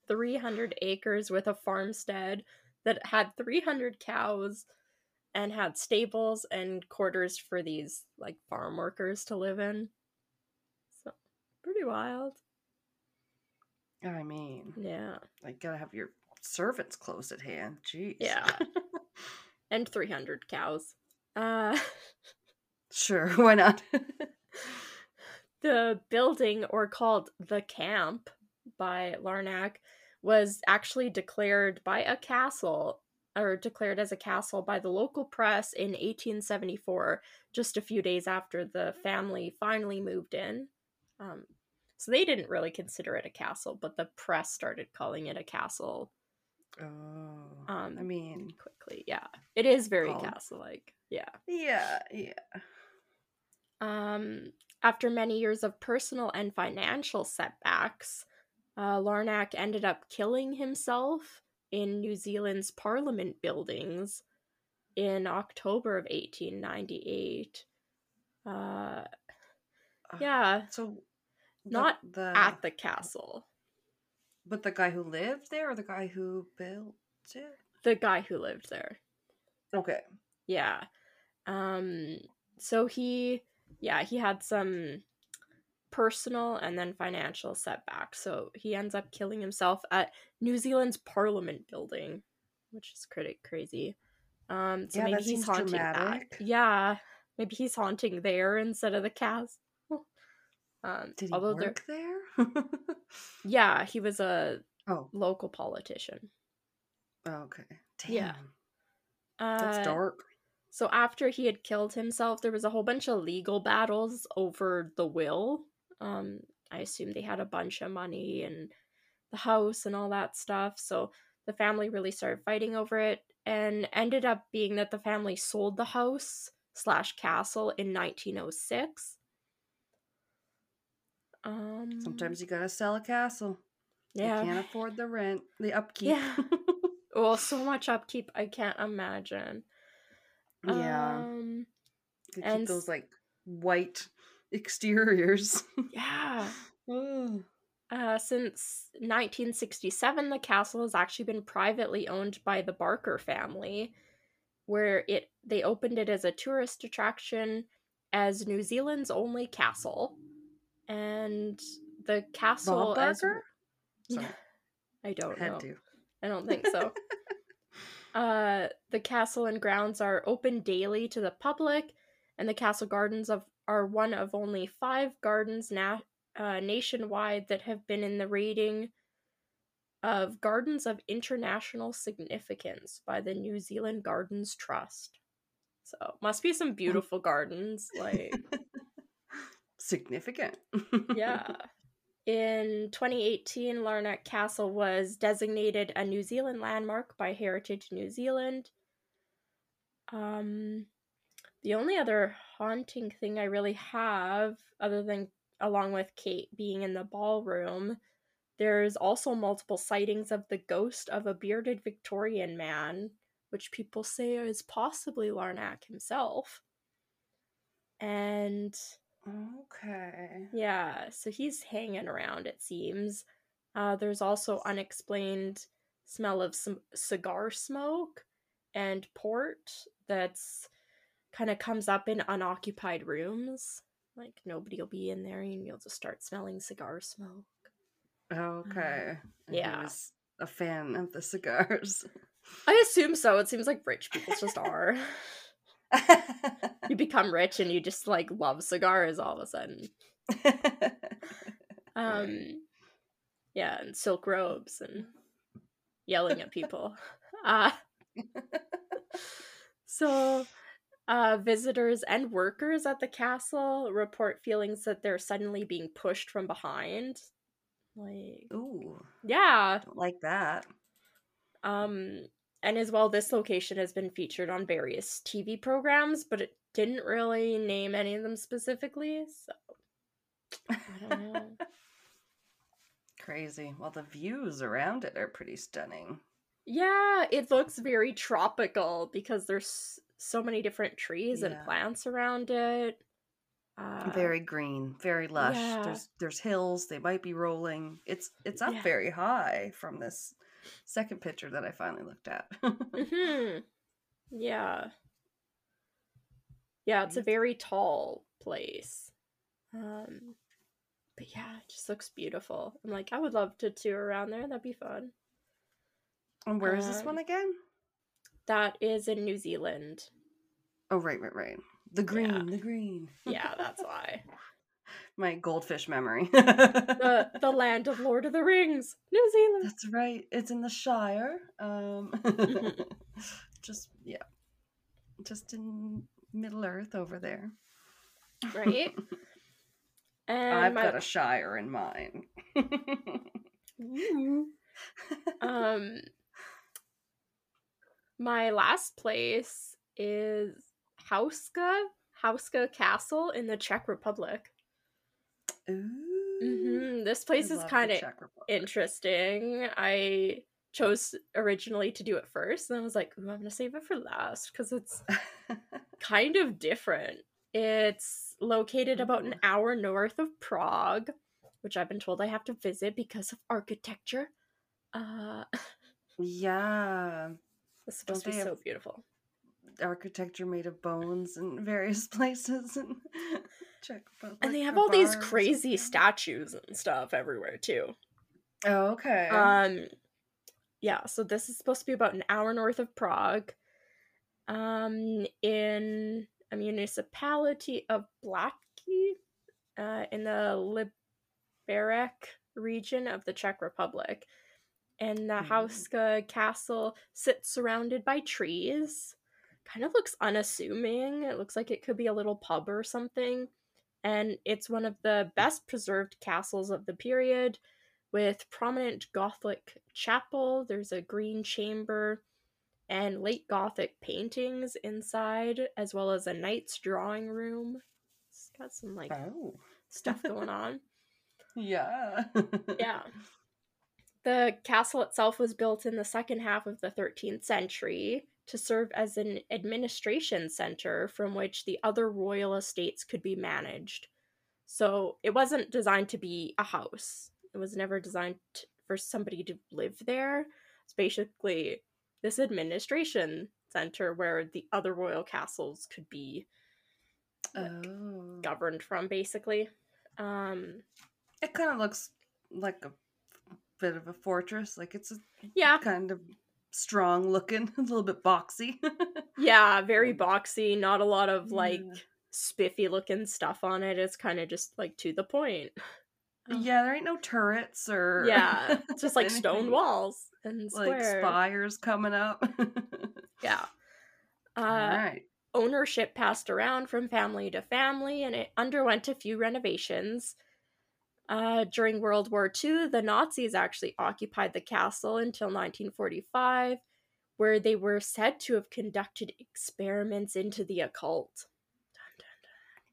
300 acres with a farmstead that had 300 cows and had stables and quarters for these like farm workers to live in. So, pretty wild. I mean, Yeah. like gotta have your servants close at hand. Jeez. Yeah. and 300 cows. Uh sure, why not? the building or called the camp by Larnach was actually declared by a castle or declared as a castle by the local press in 1874, just a few days after the family finally moved in. Um, so they didn't really consider it a castle, but the press started calling it a castle. Oh, Um, I mean, quickly, yeah, it is very Called- castle-like. Yeah. yeah, yeah. Um, after many years of personal and financial setbacks, uh, Larnach ended up killing himself in New Zealand's Parliament buildings in October of 1898. Uh, Uh, yeah, So, the- Not the at the castle. But the guy who lived there or the guy who built it. The guy who lived there. Okay. Yeah. Um so he yeah, he had some personal and then financial setbacks. So he ends up killing himself at New Zealand's Parliament building, which is pretty crazy. Um so Yeah, maybe he's haunting dramatic. that. Yeah. Maybe he's haunting there instead of the castle. Um Did he although work there? yeah, he was a oh, local politician. okay. Damn. Yeah. Uh, That's dark. So after he had killed himself, there was a whole bunch of legal battles over the will. Um, I assume they had a bunch of money and the house and all that stuff. So the family really started fighting over it, and ended up being that the family sold the house slash castle in 1906. Um, Sometimes you gotta sell a castle. yeah, You can't afford the rent, the upkeep. Yeah. well, so much upkeep, I can't imagine. yeah. Um, and keep those like white exteriors. yeah. Uh, since 1967, the castle has actually been privately owned by the Barker family, where it they opened it as a tourist attraction as New Zealand's only castle, and the castle Bob as Sorry. I don't know. Had to. I don't think so. uh, the castle and grounds are open daily to the public, and the castle gardens of are one of only five gardens na- uh, nationwide that have been in the rating of gardens of international significance by the New Zealand Gardens Trust. So must be some beautiful gardens, like Significant. yeah. In 2018, Larnach Castle was designated a New Zealand landmark by Heritage New Zealand. Um, the only other haunting thing I really have, other than along with Kate being in the ballroom, there's also multiple sightings of the ghost of a bearded Victorian man, which people say is possibly Larnach himself. And Okay. yeah, so he's hanging around, it seems. Uh, there's also unexplained smell of some cigar smoke and port that's kind of comes up in unoccupied rooms. Like nobody will be in there and you'll just start smelling cigar smoke. Okay. And he yeah. was a fan of the cigars. I assume so. It seems like rich people just are. you become rich and you just like love cigars all of a sudden. Um, yeah, and silk robes and yelling at people. Uh, so, uh, visitors and workers at the castle report feelings that they're suddenly being pushed from behind. Like, Ooh, yeah. don't like that. Um, and as well, this location has been featured on various TV programs, but it didn't really name any of them specifically. So, I don't know. Crazy. Well, the views around it are pretty stunning. Yeah, it looks very tropical because there's so many different trees and plants around it. Uh, very green, very lush. yeah. There's there's hills. They might be rolling. It's it's up Yeah. very high from this second picture that I finally looked at. mhm. Yeah. Yeah, it's a very tall place. Um but yeah, it just looks beautiful. I'm like, I would love to tour around there. That'd be fun. and where is this Um, one again? That is in New Zealand. Oh, right, right, right. The green, the green. Yeah, that's why. My goldfish memory. the the land of Lord of the Rings, New Zealand. That's right. It's in the Shire. Um, just yeah, just in Middle Earth over there. Right. And I've my, got a Shire in mine. Um my last place is Houska, Houska Castle in the Czech Republic. Ooh. hmm This I place is kind of interesting. I chose originally to do it first, and I was like, Ooh, I'm gonna save it for last because it's kind of different. It's located about an hour north of Prague, which I've been told I have to visit because of architecture. Uh, yeah, it's supposed to be so have- beautiful. Architecture made of bones in various places in Czech Republic. And they have all these crazy statues and stuff everywhere too. Oh, okay. Um, yeah. So this is supposed to be about an hour north of Prague. Um, in a municipality of Blacky, uh, in the Liberec region of the Czech Republic. And the Mhm. Houska castle sits surrounded by trees. Kind of looks unassuming. It looks like it could be a little pub or something. And it's one of the mm. best preserved castles of the period with prominent Gothic chapel. There's a green chamber and late Gothic paintings inside, as well as a knight's drawing room. It's got some like oh, stuff going on. yeah. Yeah. The castle itself was built in the second half of the 13th century to serve as an administration center from which the other royal estates could be managed. So it wasn't designed to be a house, it was never designed for somebody to live there. It's basically this administration center where the other royal castles could be Oh. governed from, basically. Um, It kind of looks like a bit of a fortress. Like it's a yeah, kind of strong looking, a little bit boxy. Yeah, very boxy, not a lot of like Yeah. spiffy looking stuff on it. It's kind of just like to the point. Oh. yeah, there ain't no turrets or Yeah, it's just like stone walls and like square. spires coming up. Yeah. Uh, All right. ownership passed around from family to family and it underwent a few renovations. Uh, during World War II, the Nazis actually occupied the castle until 1945, where they were said to have conducted experiments into the occult.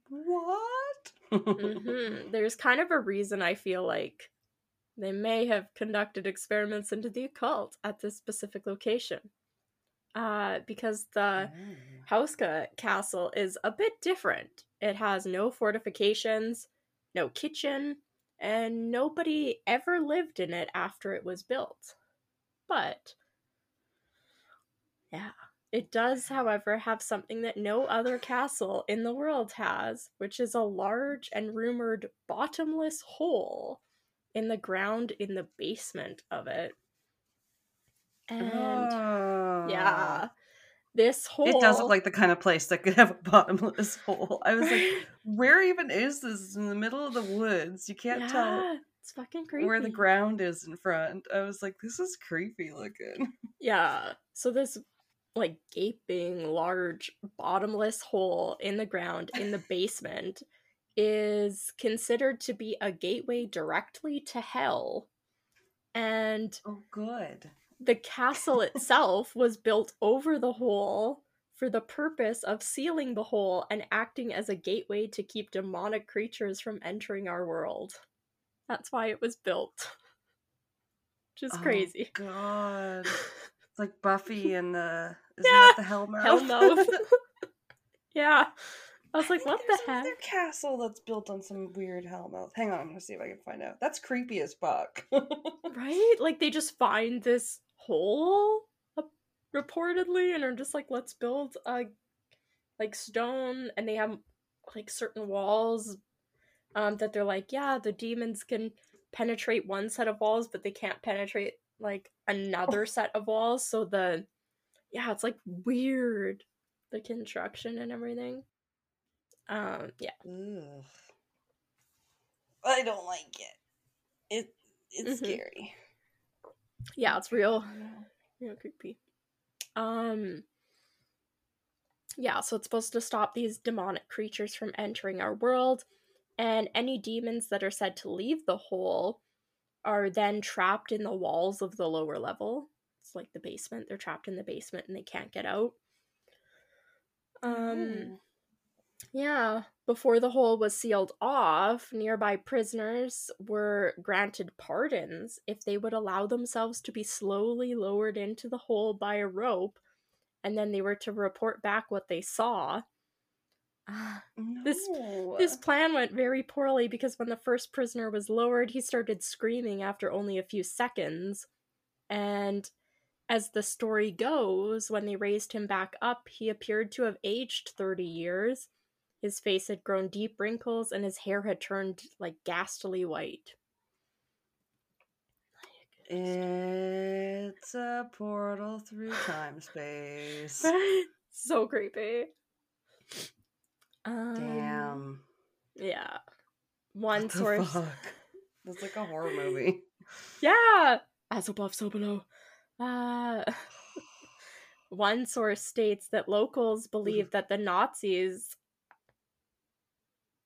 What? hmm There's kind of a reason I feel like they may have conducted experiments into the occult at this specific location. Uh, because the Oh. Houska castle is a bit different. It has no fortifications, no kitchen, and nobody ever lived in it after it was built. But, yeah, it does, however, have something that no other castle in the world has, which is a large and rumored bottomless hole in the ground in the basement of it. And, Oh. yeah. Ah. This hole. It does look like the kind of place that could have a bottomless hole. I was like, where even is this? It's in the middle of the woods. You can't tell It's fucking creepy. where the ground is in front. I was like, this is creepy looking. Yeah. So this like gaping large bottomless hole in the ground in the basement is considered to be a gateway directly to hell. And Oh, good. The castle itself was built over the hole for the purpose of sealing the hole and acting as a gateway to keep demonic creatures from entering our world. That's why it was built. Just is Oh, crazy. God. It's like Buffy and the. Is Yeah, that the Hellmouth? Hellmouth. yeah. I was like, what the there's heck? another castle that's built on some weird Hellmouth. Hang on, I'm gonna see if I can find out. That's creepy as fuck. Right? Like they just find this hole uh, reportedly and are just like, let's build a like stone and they have like certain walls um that they're like, yeah, the demons can penetrate one set of walls, but they can't penetrate like another set of walls. So the yeah, it's like weird the construction and everything. Um yeah. Ugh. I don't like it. It it's Mhm. scary. Yeah, it's real real creepy. Um yeah, so it's supposed to stop these demonic creatures from entering our world, and any demons that are said to leave the hole are then trapped in the walls of the lower level. It's like the basement. They're trapped in the basement and they can't get out. Um Oh. Yeah, before the hole was sealed off, nearby prisoners were granted pardons if they would allow themselves to be slowly lowered into the hole by a rope, and then they were to report back what they saw. Ah, This- This plan went very poorly because when the first prisoner was lowered, he started screaming after only a few seconds. And as the story goes, when they raised him back up, he appeared to have aged 30 years. His face had grown deep wrinkles and his hair had turned like ghastly white. It's a portal through time space. so creepy. Um, Damn. Yeah. One What source. fuck? That's like a horror movie. Yeah. As above, so below. Uh, one source states that locals believe that the Nazis.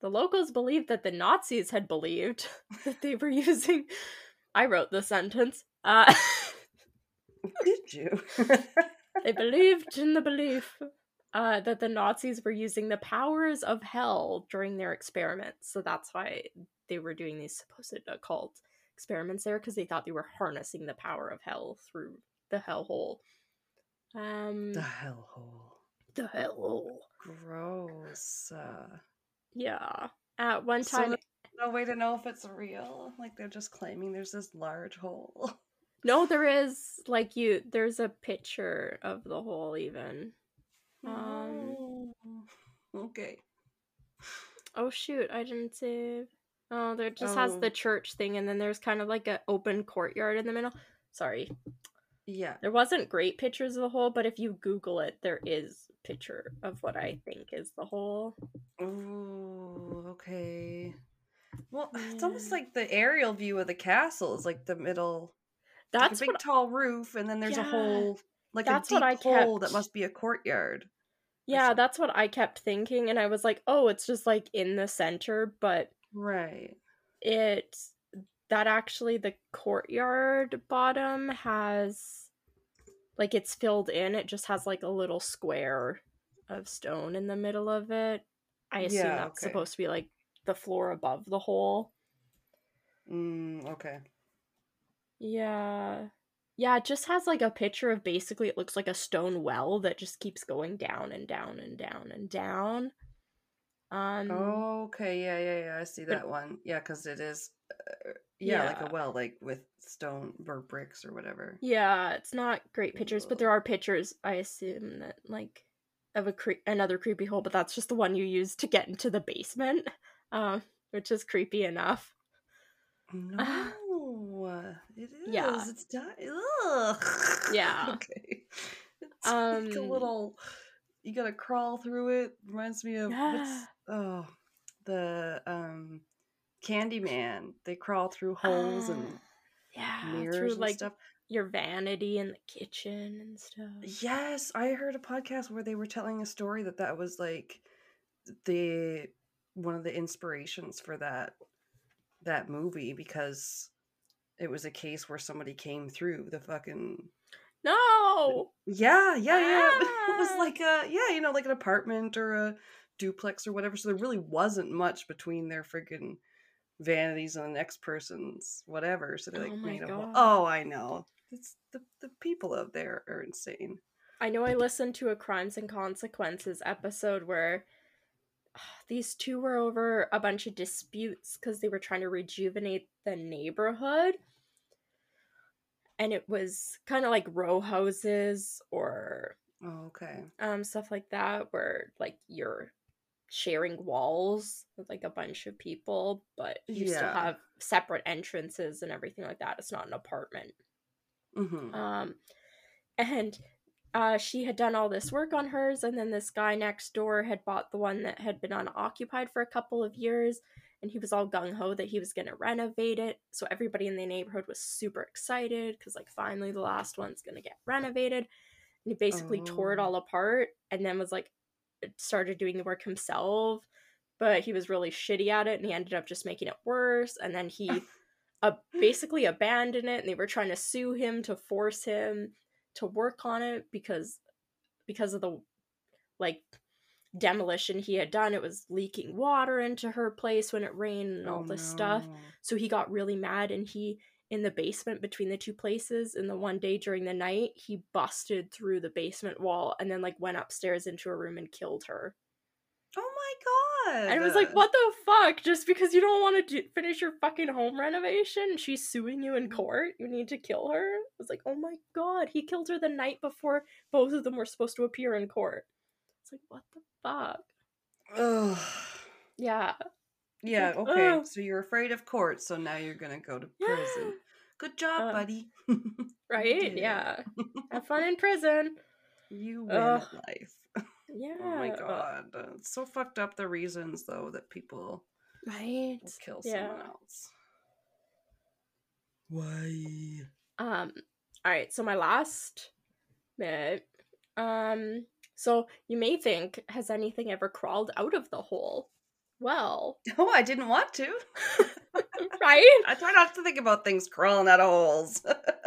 The locals believed that the Nazis had believed that they were using. I wrote the sentence. Uh, Did you? they believed in the belief uh, that the Nazis were using the powers of hell during their experiments. So that's why they were doing these supposed occult experiments there because they thought they were harnessing the power of hell through the hellhole. Um, the hellhole. the hellhole. Gross. Uh, Yeah. At one So time, no way to know if it's real. Like they're just claiming there's this large hole. no, there is like you. There's a picture of the hole even. Um, Oh. okay. Oh shoot, I didn't save. Oh, there just has Oh. the church thing, and then there's kind of like an open courtyard in the middle. Sorry, Yeah. there wasn't great pictures of the hole, but if you Google it, there is picture of what I think is the hole. Ooh, okay. Well, it's almost like the aerial view of the castle is like the middle. It's like That's a big tall roof, and then there's a Yeah, hole, like that's a what I hole that must be a courtyard. Yeah, that's what I kept thinking, and I was like, oh, it's just like in the center, but Right. it that actually the courtyard bottom has like it's filled in it just has like a little square of stone in the middle of it i assume Yeah, that's okay. supposed to be like the floor above the hole Mm, okay. yeah yeah it just has like a picture of basically it looks like a stone well that just keeps going down and down and down and down um Okay. Yeah. Yeah. Yeah. I see that one. Yeah, because it is. Uh, yeah, like a well, like with stone or bricks or whatever. Yeah, it's not great pictures, but there are pictures. I assume that like of a cre- another creepy hole, but that's just the one you use to get into the basement, um, which is creepy enough. No, it is. Yeah. It's di- Ugh. Yeah. okay. It's like a Um, little. You gotta crawl through it. Reminds me of what's oh the um Candyman. They crawl through holes and Ah, yeah, mirrors through and like stuff. your vanity in the kitchen and stuff. Yes, I heard a podcast where they were telling a story that that was like the one of the inspirations for that that movie because it was a case where somebody came through the fucking No. yeah yeah yeah it was Ah. like a yeah you know like an apartment or a duplex or whatever so there really wasn't much between their freaking vanities and the next person's whatever so they're like Oh a God. oh i know it's the, the people out there are insane I know I listened to a Crimes and Consequences episode where these two were over a bunch of disputes because they were trying to rejuvenate the neighborhood. And it was kind of like row houses or oh, okay um, stuff like that, where like you're sharing walls with like a bunch of people, but you still have separate entrances and everything like that. It's not an apartment. hmm Um, and uh, she had done all this work on hers, and then this guy next door had bought the one that had been unoccupied for a couple of years, and he was all gung ho that he was going to renovate it. So everybody in the neighborhood was super excited because, like, finally the last one's going to get renovated. And he basically tore it Oh. all apart and then was like, started doing the work himself. But he was really shitty at it and he ended up just making it worse. And then he uh, basically abandoned it and they were trying to sue him to force him to work on it because because of the like demolition he had done it was leaking water into her place when it rained and all Oh, this stuff so he got really mad and he in the basement between the two places and the one day during the night he busted through the basement wall and then like went upstairs into a room and killed her. Oh my god! and it was like what the fuck? Just because you don't want to do- finish your fucking home renovation she's suing you in mm. court? You need to kill her? I was like oh my god he killed her the night before both of them were supposed to appear in court. It's like what the fuck? Ugh. yeah Yeah. like, Okay. So you're afraid of court, so now you're gonna go to prison. Good job, Uh, buddy. right yeah have fun in prison you win Ugh. life. yeah Oh my god. Uh, It's so fucked up the reasons though that people right kill Yeah. someone else. Why? Um, all right, so my last bit. Um, so you may think, has anything ever crawled out of the hole? Well, Oh, I didn't want to. right? I try not to think about things crawling out of holes.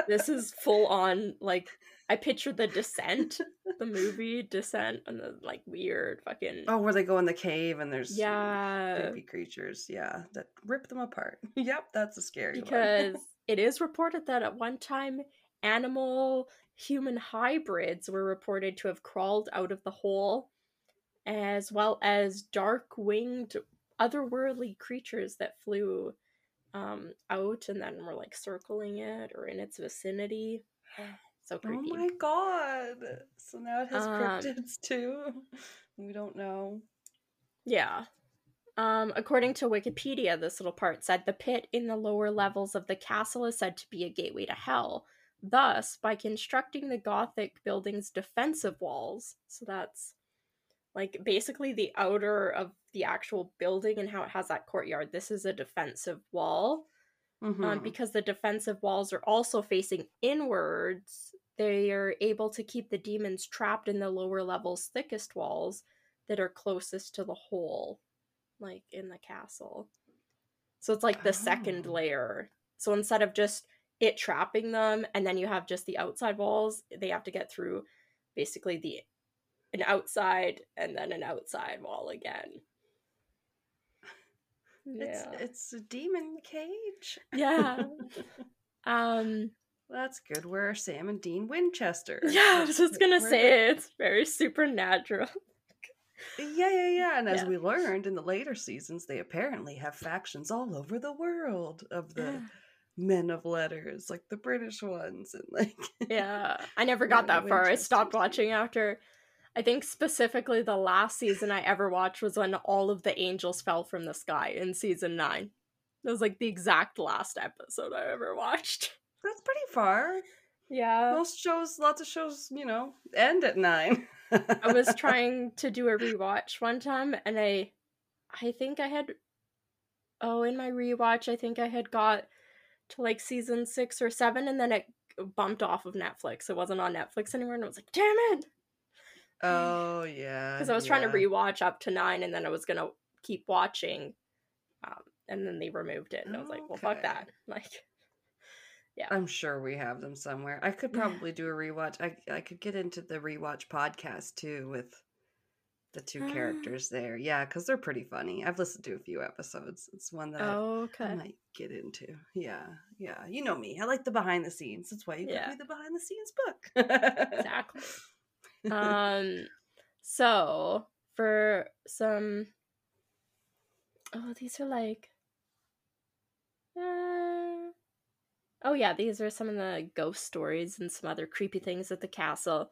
This is full on like I picture the descent, the movie Descent, and the like weird fucking oh, where they go in the cave and there's yeah, creepy creatures, yeah, that rip them apart. yep, that's a scary because it is reported that at one time animal human hybrids were reported to have crawled out of the hole as well as dark winged otherworldly creatures that flew um, out and then were like circling it or in its vicinity so creepy Oh my god! So now it has Um, cryptids too. We don't know. Yeah. Um, according to Wikipedia, this little part said the pit in the lower levels of the castle is said to be a gateway to hell. Thus, by constructing the Gothic building's defensive walls, so that's like basically the outer of the actual building and how it has that courtyard, this is a defensive wall. Um, Mhm. because the defensive walls are also facing inwards, they are able to keep the demons trapped in the lower levels' thickest walls that are closest to the hole, like in the castle. So it's like the second Oh. layer. So instead of just it trapping them and then you have just the outside walls, they have to get through basically the an outside and then an outside wall again. It's Yeah. it's a demon cage. Yeah. Um That's good. We're Sam and Dean Winchester. Yeah, I was just gonna We're say it's very supernatural. Yeah, yeah, yeah. And as Yeah. we learned in the later seasons, they apparently have factions all over the world of the Yeah. men of letters, like the British ones, and like yeah, I never got that far. I stopped watching after. I think specifically the last season I ever watched was when all of the angels fell from the sky in season nine. That was like the exact last episode I ever watched. that's pretty far. Yeah. Most shows, lots of shows, you know, end at nine. I was trying to do a rewatch one time and I I think I had oh in my rewatch I think I had got to like season 6 or 7 and then it bumped off of Netflix. It wasn't on Netflix anymore and I was like, "Damn it." Oh yeah. Cuz I was trying to rewatch up to 9 and then I was going to keep watching um and then they removed it and I was like, "Well, fuck that." Like yeah. I'm sure we have them somewhere. I could Yeah. probably do a rewatch. I I could get into the rewatch podcast too with the two Ah. characters there. Yeah, because they're pretty funny. I've listened to a few episodes. It's one that I okay. might get into. Yeah, yeah. You know me. I like the behind the scenes. That's why you Yeah. give me the behind the scenes book. exactly. Um so for some oh these are like uh, oh yeah these are some of the ghost stories and some other creepy things at the castle.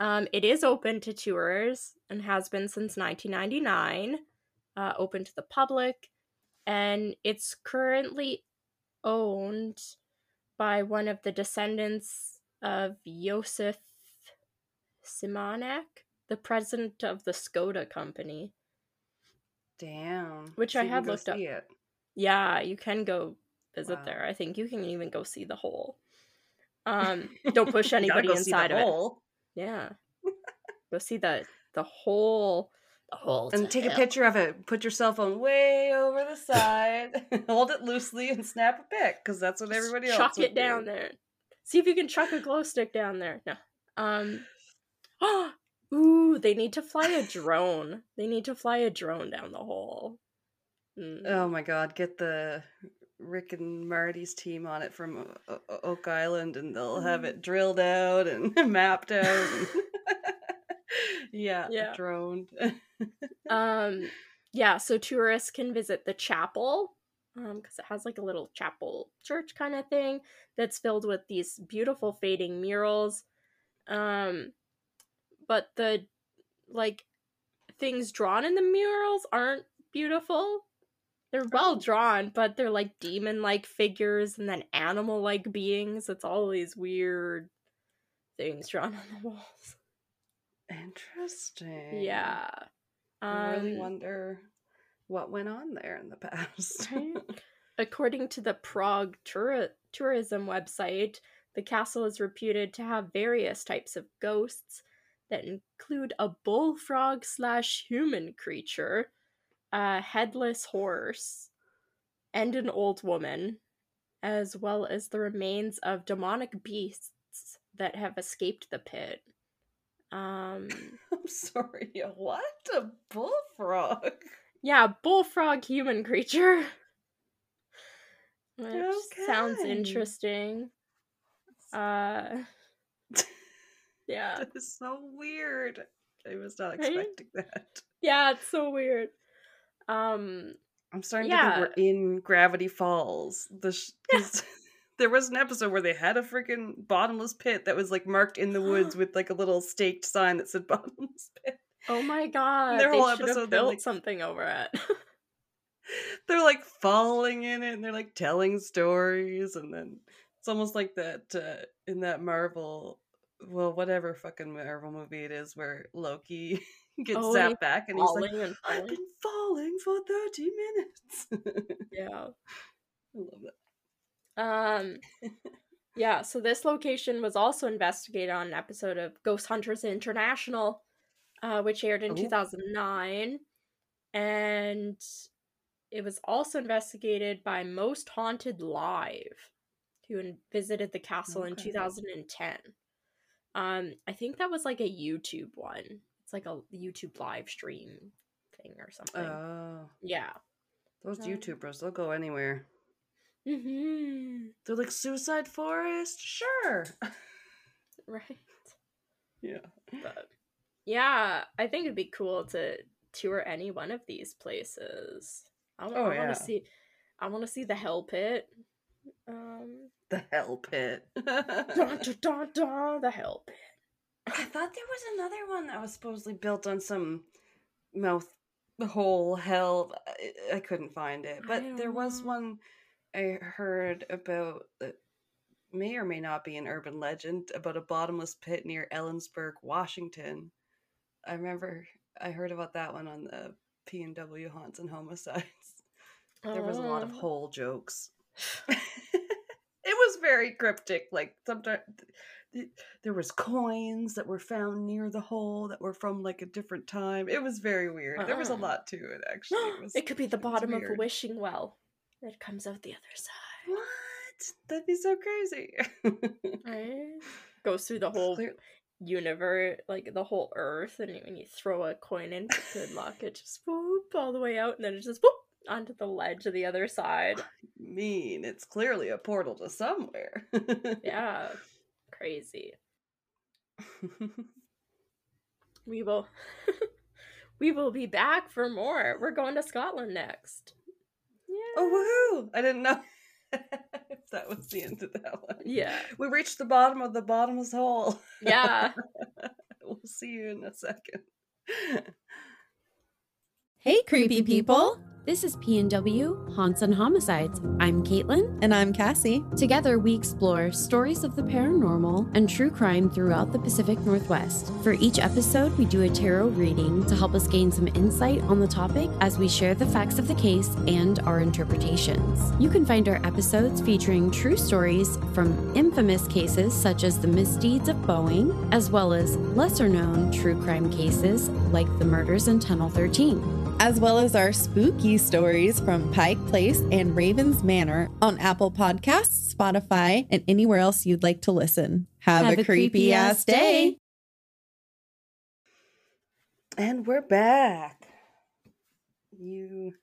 Um it is open to tours and has been since 1999 uh, open to the public and it's currently owned by one of the descendants of Josef Simonek, the president of the Skoda company. Damn. Which So I had looked up. It. Yeah, you can go visit Wow. there. I think you can even go see the hole. Um, don't push anybody go see the inside of it. Yeah, go see the the whole the whole And take a picture of it. Put your cell phone way over the side. Hold it loosely and snap a pic because that's what everybody else. chuck it down do. there. See if you can chuck a glow stick down there. No. Um. Oh ooh, they need to fly a drone. They need to fly a drone down the hole. Mm. Oh my god! Get the Rick and Marty's team on it from O- O- Oak Island, and they'll have it drilled out and mapped out. and- yeah, Yeah. droned. um yeah so tourists can visit the chapel um because it has like a little chapel church kind of thing that's filled with these beautiful fading murals um but the like things drawn in the murals aren't beautiful they're well Oh. drawn but they're like demon like figures and then animal like beings it's all these weird things drawn on the walls Interesting. yeah I really Um, wonder what went on there in the past. According to the Prague tour- tourism website, the castle is reputed to have various types of ghosts that include a bullfrog slash human creature, a headless horse, and an old woman, as well as the remains of demonic beasts that have escaped the pit. Um, I'm sorry. What? A bullfrog? Yeah, bullfrog human creature. Which sounds interesting. Uh Yeah. That is so weird. I was not Right? expecting that. Yeah, it's so weird. Um I'm starting Yeah. to think we're in Gravity Falls. The sh- 'cause there was an episode where they had a freaking bottomless pit that was like marked in the woods with like a little staked sign that said bottomless pit. oh my god, Their they whole episode, built like- something over it. They're like falling in it and they're like telling stories and then it's almost like that uh, in that Marvel well whatever fucking Marvel movie it is where Loki gets Oh, zapped back and he's like and I've been falling for 30 minutes. Yeah. I love that. Um Yeah, so this location was also investigated on an episode of Ghost Hunters International, uh, which aired in Ooh. 2009. And it was also investigated by Most Haunted Live, who visited the castle in 2010. Um, I think that was like a YouTube one. It's like a YouTube live stream thing or something. Oh, yeah. those Um, YouTubers, they'll go anywhere. hmm They're like Suicide Forest? Sure. Right. yeah. But yeah, I think it'd be cool to tour any one of these places. I, Oh, want yeah. to see. I want to see the Hell Pit. Um, The Hell Pit. dun, dun, dun, dun, the Hell Pit. I thought there was another one that was supposedly built on some mouth hole hell. I, I couldn't find it, but don't there was one I heard about that may or may not be an urban legend about a bottomless pit near Ellensburg, Washington. I remember I heard about that one on the PNW haunts and homicides. There was a lot of Oh. hole jokes. very cryptic. Like sometimes there was coins that were found near the hole that were from like a different time. It was very weird. There was a Uh-uh. lot to it actually. It, was, it could be the bottom of a wishing well that comes out the other side. What? That'd be so crazy. Right? Goes through the whole Clear- universe, like the whole Earth, and when you throw a coin in good luck, it just whoop all the way out, and then it just whoop onto the ledge of the other side. mean, it's clearly a portal to somewhere. Yeah, crazy. We will, we will be back for more. We're going to Scotland next. Oh, yeah. oh woohoo! I didn't know if that was the end of that one. Yeah. We reached the bottom of the bottomless hole. Yeah. we'll see you in a second. Hey, creepy people! This is PNW Haunts and Homicides. I'm Caitlin. And I'm Cassie. Together, we explore stories of the paranormal and true crime throughout the Pacific Northwest. For each episode, we do a tarot reading to help us gain some insight on the topic as we share the facts of the case and our interpretations. You can find our episodes featuring true stories from infamous cases such as the misdeeds of Boeing, as well as lesser known true crime cases like the murders in Tunnel 13 as well as our spooky stories from Pike Place and Ravens Manor on Apple Podcasts, Spotify, and anywhere else you'd like to listen. Have, Have a, a, creepy, creepy ass day. day. And we're back. You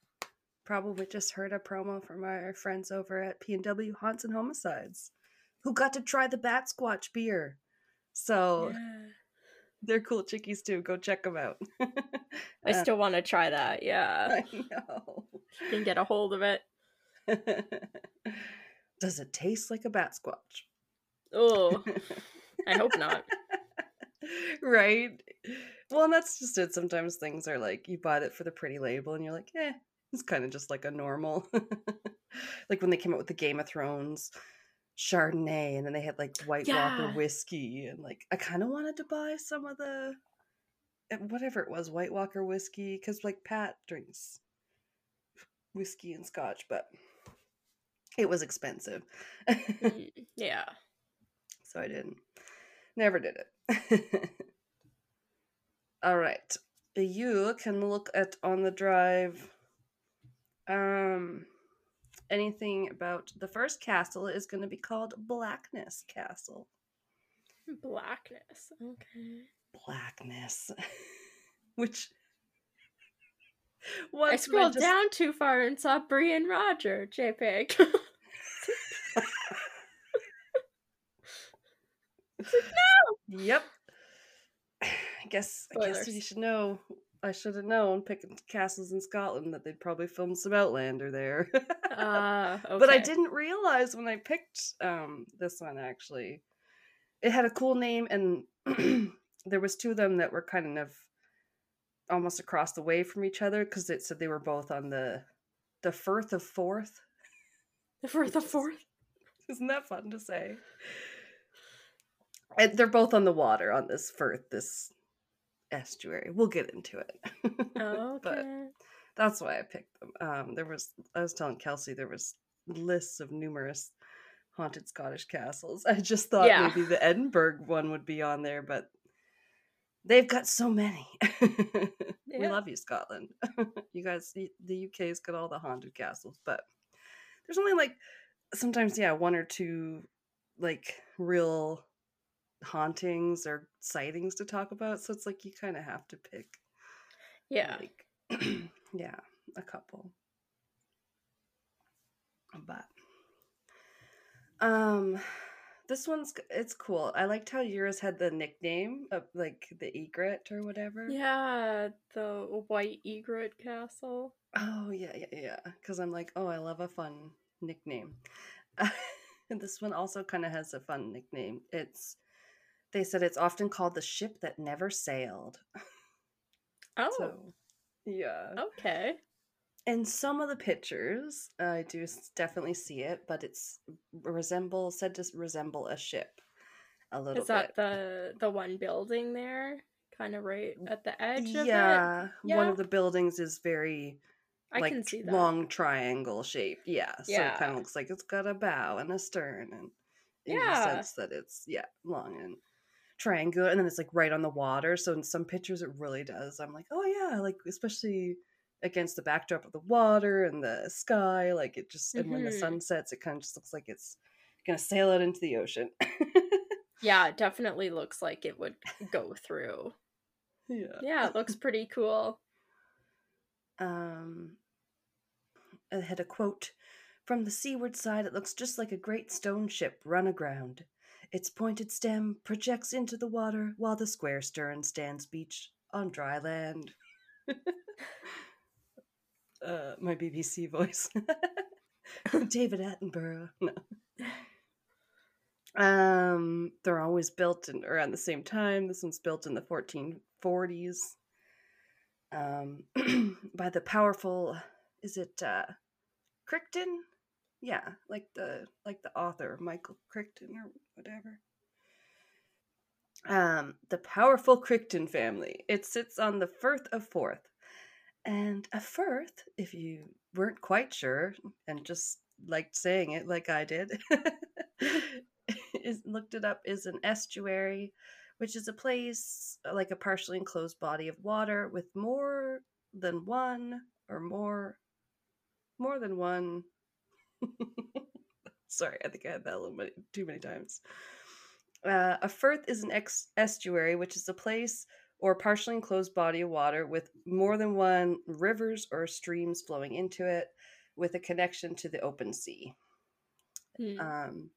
probably just heard a promo from our friends over at PNW Haunts and Homicides who got to try the Bat Squatch beer. So yeah they're cool chickies too. Go check them out. I uh, still want to try that. Yeah. I know. Can get a hold of it. Does it taste like a bat squatch? Oh, I hope not. right. Well, and that's just it. Sometimes things are like you buy it for the pretty label, and you're like, eh, it's kind of just like a normal. like when they came out with the Game of Thrones Chardonnay, and then they had like White yeah. Walker whiskey, and like I kind of wanted to buy some of the eh, whatever it was, White Walker whiskey, because like Pat drinks whiskey and Scotch, but it was expensive. Yeah, so I didn't. Never did it. All right, you can look at on the drive. Um anything about the first castle is going to be called Blackness Castle. Blackness. Okay. Blackness. Which I scrolled just... down too far and saw Bree and Roger, JPEG. no. Yep. I guess Spoilers. I guess you should know I should have known picking castles in Scotland that they'd probably film some Outlander there. uh, okay. But I didn't realize when I picked um, this one actually, it had a cool name, and there was two of them that were kind of almost across the way from each other because it said they were both on the the Firth of Forth. The Firth of Forth. Isn't that fun to say? And they're both on the water on this Firth, this estuary. We'll get into it. Oh, okay. but that's why I picked them. Um, there was I was telling Kelsey there was lists of numerous haunted Scottish castles. I just thought yeah. maybe the Edinburgh one would be on there, but they've got so many. yeah. We love you, Scotland. you guys, the UK's got all the haunted castles, but there's only like sometimes, yeah, one or two like real hauntings or sightings to talk about. So it's like you kind of have to pick. Yeah. Like, yeah, a couple. But um this one's it's cool. I liked how yours had the nickname of like the egret or whatever. Yeah, the white egret castle. Oh yeah, yeah, yeah. Because I'm like, oh, I love a fun nickname. and this one also kind of has a fun nickname. It's they said it's often called the ship that never sailed. Oh. So, yeah. Okay. In some of the pictures, I do definitely see it, but it's resemble said to resemble a ship a little bit. Is that bit. the the one building there? Kind of right at the edge yeah, yeah. One of the buildings is very I like, can see that. long triangle shape. Yeah. So yeah. it kind of looks like it's got a bow and a stern and in yeah. the sense that it's yeah, long and triangular and then it's like right on the water so in some pictures it really does. I'm like oh yeah like especially against the backdrop of the water and the sky like it just and mm-hmm. when the sun sets it kind of just looks like it's gonna sail out into the ocean. Yeah it definitely looks like it would go through. Yeah. Yeah it looks pretty cool. Um i had a quote from the seaward side it looks just like a great stone ship run aground its pointed stem projects into the water while the square stern stands beached on dry land. uh, my BBC voice. David Attenborough. No. Um, they're always built in, around the same time. This one's built in the 1440s um, by the powerful is it uh Crichton? Yeah, like the like the author Michael Crichton or whatever. Um, the powerful Crichton family. It sits on the Firth of Forth. And a firth, if you weren't quite sure and just liked saying it like I did, is looked it up is an estuary, which is a place like a partially enclosed body of water with more than one or more more than one sorry i think i had that a little bit too many times. Uh, a firth is an ex- estuary which is a place or partially enclosed body of water with more than one rivers or streams flowing into it with a connection to the open sea. Mm. um,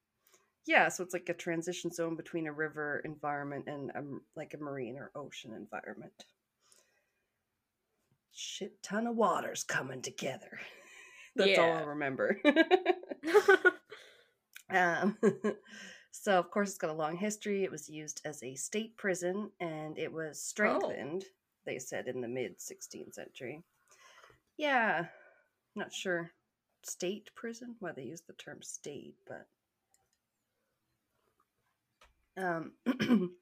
yeah so it's like a transition zone between a river environment and a, like a marine or ocean environment. Shit ton of waters coming together that's yeah. all i remember um, so of course it's got a long history it was used as a state prison and it was oh. strengthened oh. they said in the mid 16th century yeah not sure state prison why they use the term state but um,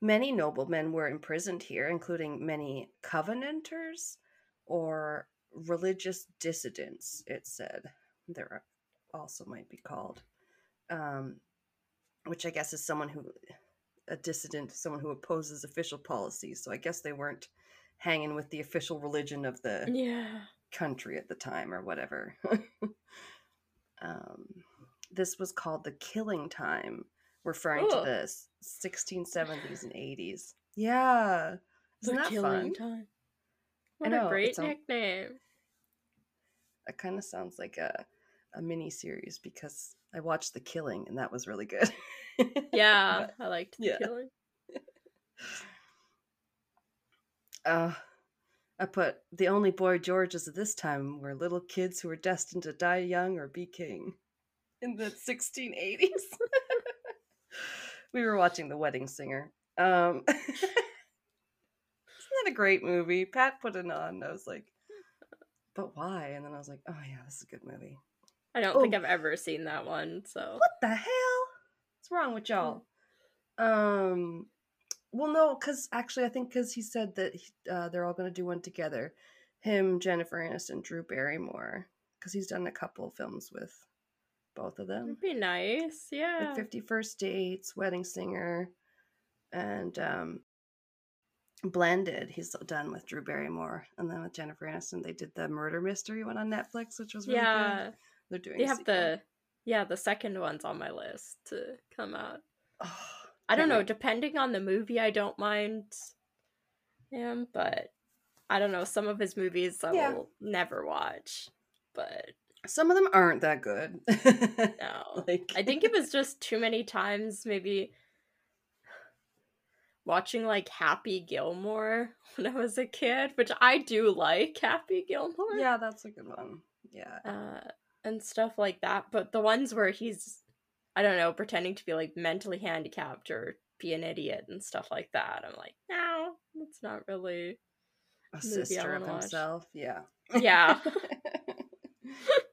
many noblemen were imprisoned here, including many Covenanters or religious dissidents, it said. There also might be called. Um, which I guess is someone who, a dissident, someone who opposes official policies. So I guess they weren't hanging with the official religion of the yeah. country at the time or whatever. um, this was called the killing time referring Ooh. to the 1670s and 80s. Yeah. Isn't the that fun? Time. What a great nickname. It kind of sounds like a, a mini series because I watched The Killing and that was really good. yeah, but, I liked The yeah. Killing. Uh, I put the only boy Georges of this time were little kids who were destined to die young or be king in the 1680s we were watching The Wedding Singer. Um, isn't that a great movie? Pat put it on. I was like, but why? And then I was like, oh yeah, this is a good movie. I don't oh. think I've ever seen that one. So what the hell? What's wrong with y'all? Um, well, no, because actually, I think because he said that he, uh, they're all going to do one together. Him, Jennifer Aniston, Drew Barrymore, because he's done a couple films with both of them. That'd be nice. Yeah. Like Fifty First Dates, Wedding Singer, and um, Blended. He's done with Drew Barrymore, and then with Jennifer Aniston, they did the murder mystery one on Netflix, which was really yeah. good. They're doing. They have the yeah the second one's on my list to come out. Oh, I don't know. Wait. Depending on the movie, I don't mind him, but I don't know. Some of his movies I yeah. will never watch, but some of them aren't that good. no. like I think it was just too many times maybe watching like Happy Gilmore when I was a kid, which I do like Happy Gilmore. Yeah, that's a good one. Yeah. Uh, and stuff like that, but the ones where he's I don't know, pretending to be like mentally handicapped or be an idiot and stuff like that. I'm like, no, it's not really a sister of himself. Yeah. Yeah.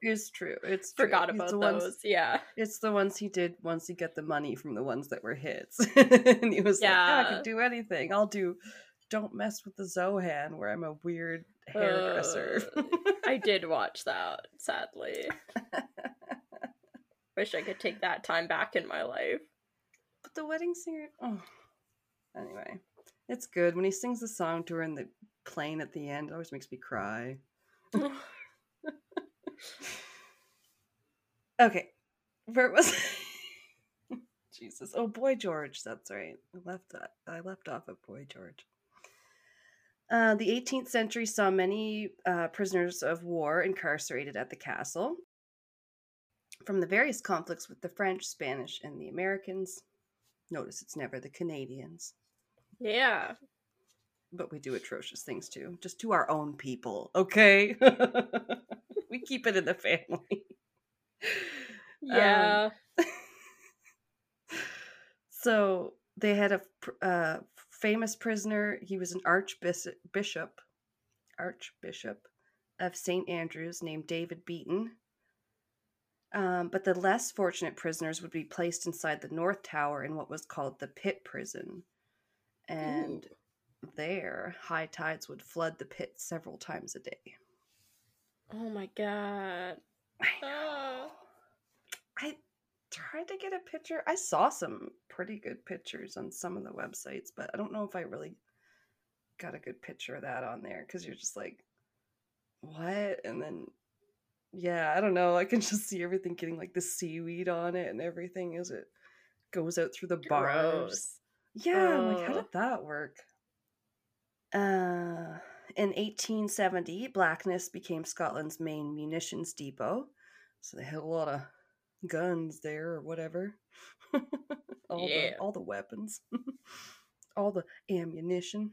is true. It's forgot about those. Ones, yeah, it's the ones he did once he got the money from the ones that were hits, and he was yeah. like, "I can do anything. I'll do." Don't mess with the Zohan, where I'm a weird hairdresser. Uh, I did watch that. Sadly, wish I could take that time back in my life. But the wedding singer. Oh, anyway, it's good when he sings the song to her in the plane at the end. It always makes me cry. okay, where was I? Jesus. Oh, Boy George. That's right. I left that. I left off at Boy George. Uh, the 18th century saw many uh, prisoners of war incarcerated at the castle from the various conflicts with the French, Spanish, and the Americans. Notice it's never the Canadians. Yeah. But we do atrocious things too, just to our own people, okay? we keep it in the family. Yeah. Um, so they had a uh, famous prisoner. He was an archbishop, archbishop, of St. Andrews named David Beaton. Um, but the less fortunate prisoners would be placed inside the North Tower in what was called the Pit Prison. And Ooh. there, high tides would flood the pit several times a day. Oh my god. I know. I tried to get a picture. I saw some pretty good pictures on some of the websites, but I don't know if I really got a good picture of that on there because you're just like, what? And then, yeah, I don't know. I can just see everything getting like the seaweed on it and everything as it goes out through the bars. Yeah, oh. like, how did that work? Uh, in 1870, Blackness became Scotland's main munitions depot. So they had a lot of guns there or whatever. all yeah. the all the weapons. all the ammunition.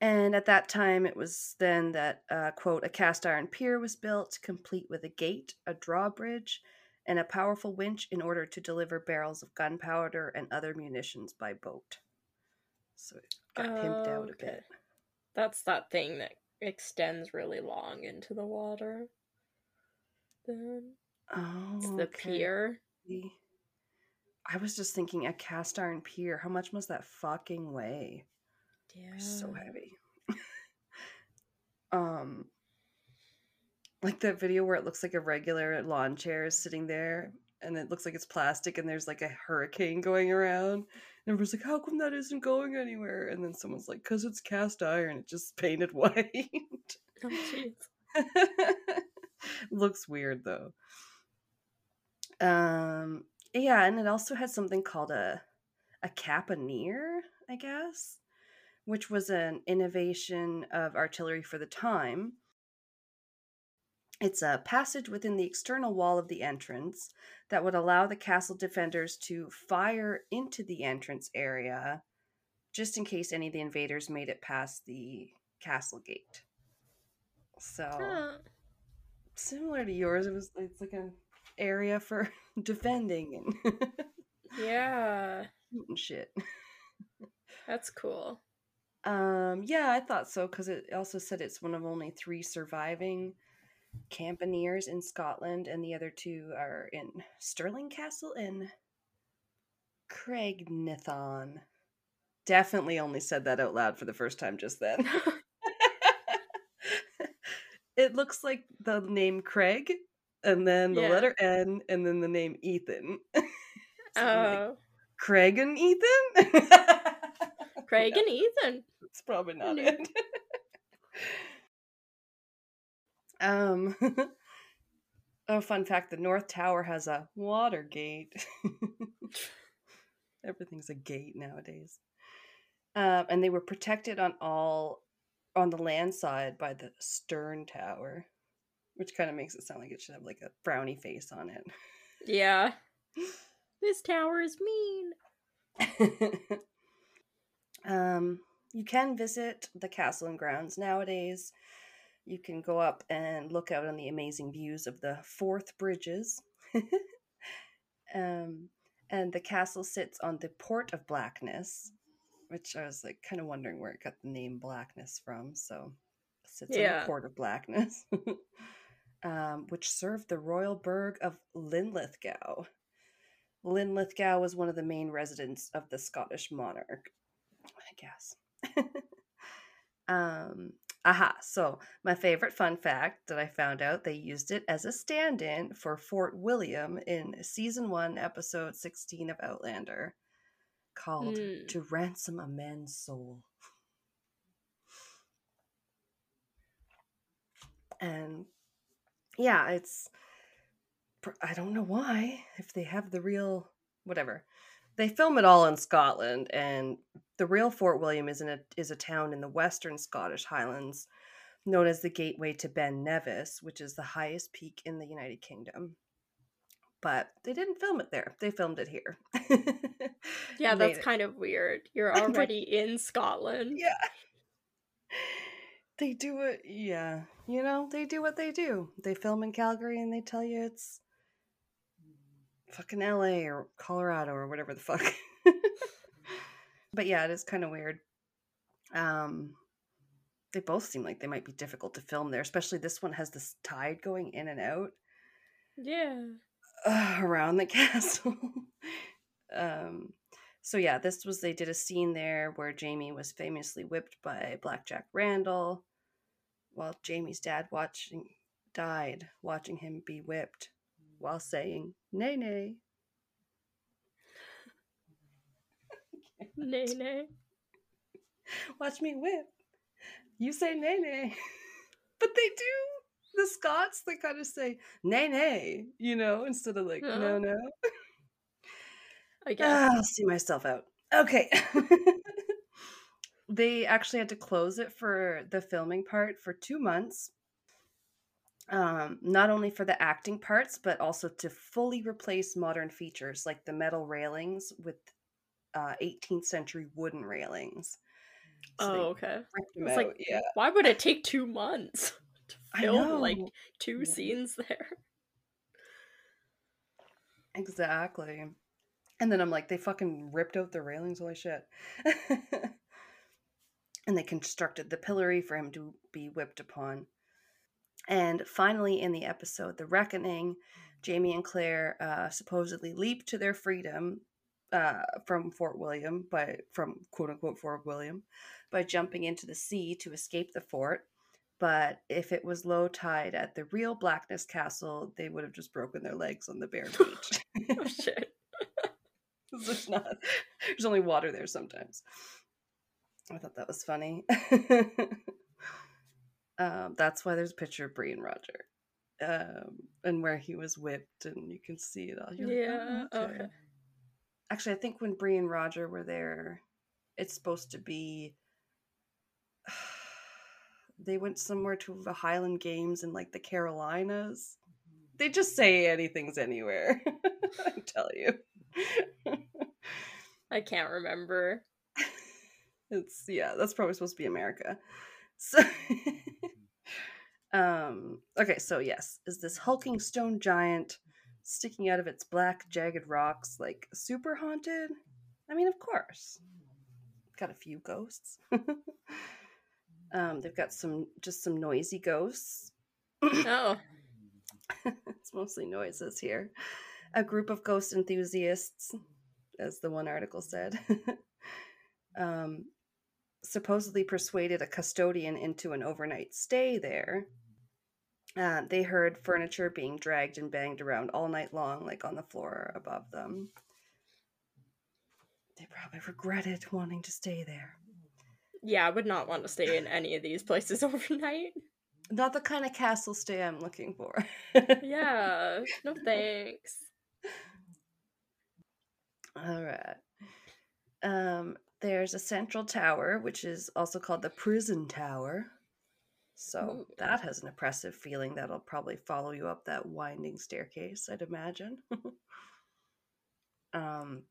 And at that time, it was then that, uh, quote, a cast iron pier was built, complete with a gate, a drawbridge, and a powerful winch in order to deliver barrels of gunpowder and other munitions by boat. So it got oh, pimped out okay. a bit. That's that thing that extends really long into the water. Then oh, it's the okay. pier. I was just thinking a cast iron pier. How much must that fucking weigh? Yeah. So heavy. um like that video where it looks like a regular lawn chair is sitting there and it looks like it's plastic and there's like a hurricane going around. And everyone's like, how come that isn't going anywhere? And then someone's like, because it's cast iron, it just painted white. Oh, jeez. looks weird though. Um yeah, and it also had something called a a caponier, I guess which was an innovation of artillery for the time. It's a passage within the external wall of the entrance that would allow the castle defenders to fire into the entrance area just in case any of the invaders made it past the castle gate. So huh. similar to yours, it was it's like an area for defending and yeah, and shit. That's cool. Um, yeah, I thought so because it also said it's one of only three surviving Campaniers in Scotland, and the other two are in Stirling Castle and Craignethan. Definitely only said that out loud for the first time just then. it looks like the name Craig, and then the yeah. letter N, and then the name Ethan. so oh. Like, Craig and Ethan? Craig and Ethan. It's probably not it. Um. oh, fun fact: the North Tower has a water gate. Everything's a gate nowadays. Um, and they were protected on all on the land side by the stern tower, which kind of makes it sound like it should have like a frowny face on it. Yeah. this tower is mean. Um, you can visit the castle and grounds nowadays. You can go up and look out on the amazing views of the Forth Bridges. um, and the castle sits on the Port of Blackness, which I was like kind of wondering where it got the name Blackness from. So it sits yeah. on the Port of Blackness, um, which served the royal burg of Linlithgow. Linlithgow was one of the main residents of the Scottish monarch. I guess. um, aha. So, my favorite fun fact that I found out they used it as a stand in for Fort William in season one, episode 16 of Outlander, called mm. To Ransom a Man's Soul. And yeah, it's. I don't know why, if they have the real. Whatever they film it all in Scotland, and the real Fort William is in a is a town in the western Scottish Highlands, known as the Gateway to Ben Nevis, which is the highest peak in the United Kingdom. But they didn't film it there; they filmed it here. yeah, that's it. kind of weird. You're already in Scotland. Yeah, they do it. Yeah, you know, they do what they do. They film in Calgary, and they tell you it's fucking LA or Colorado or whatever the fuck. but yeah, it is kind of weird. Um they both seem like they might be difficult to film there, especially this one has this tide going in and out. Yeah. Uh, around the castle. um so yeah, this was they did a scene there where Jamie was famously whipped by Blackjack Randall while Jamie's dad watching died watching him be whipped while saying nay nay. Nay nay. Watch me whip. You say nay nay. But they do. The Scots, they kind of say nay nay, you know, instead of like Yeah. no no. I guess. Ah, I'll see myself out. Okay. they actually had to close it for the filming part for two months. Um, not only for the acting parts, but also to fully replace modern features like the metal railings with uh, 18th century wooden railings. So oh, okay. It's out, like, yeah. why would it take two months to I film like two scenes there? Exactly. And then I'm like, they fucking ripped out the railings. Holy shit. and they constructed the pillory for him to be whipped upon. And finally, in the episode, The Reckoning, Jamie and Claire uh, supposedly leap to their freedom uh, from Fort William by from quote unquote Fort William by jumping into the sea to escape the fort. But if it was low tide at the real Blackness Castle, they would have just broken their legs on the bare beach. oh shit. there's not there's only water there sometimes. I thought that was funny. um, that's why there's a picture of Bree and Roger. Um, and where he was whipped and you can see it all. You're like, Yeah, "Oh, okay. Actually, I think when Bree and Roger were there, it's supposed to be they went somewhere to the Highland Games in like the Carolinas. They just say anything's anywhere. I tell you. I can't remember. It's yeah, that's probably supposed to be America. So um okay, so yes, is this hulking stone giant sticking out of its black jagged rocks like super haunted? I mean, of course. Got a few ghosts. um they've got some just some noisy ghosts. Oh, it's mostly noises here. A group of ghost enthusiasts, as the one article said, um, supposedly persuaded a custodian into an overnight stay there. Uh, they heard furniture being dragged and banged around all night long, like on the floor above them. They probably regretted wanting to stay there. yeah, I would not want to stay in any of these places overnight. Not the kind of castle stay I'm looking for. Yeah, no thanks. All right. Um, there's a central tower, which is also called the prison tower. So Ooh. that has an oppressive feeling that'll probably follow you up that winding staircase, I'd imagine. um,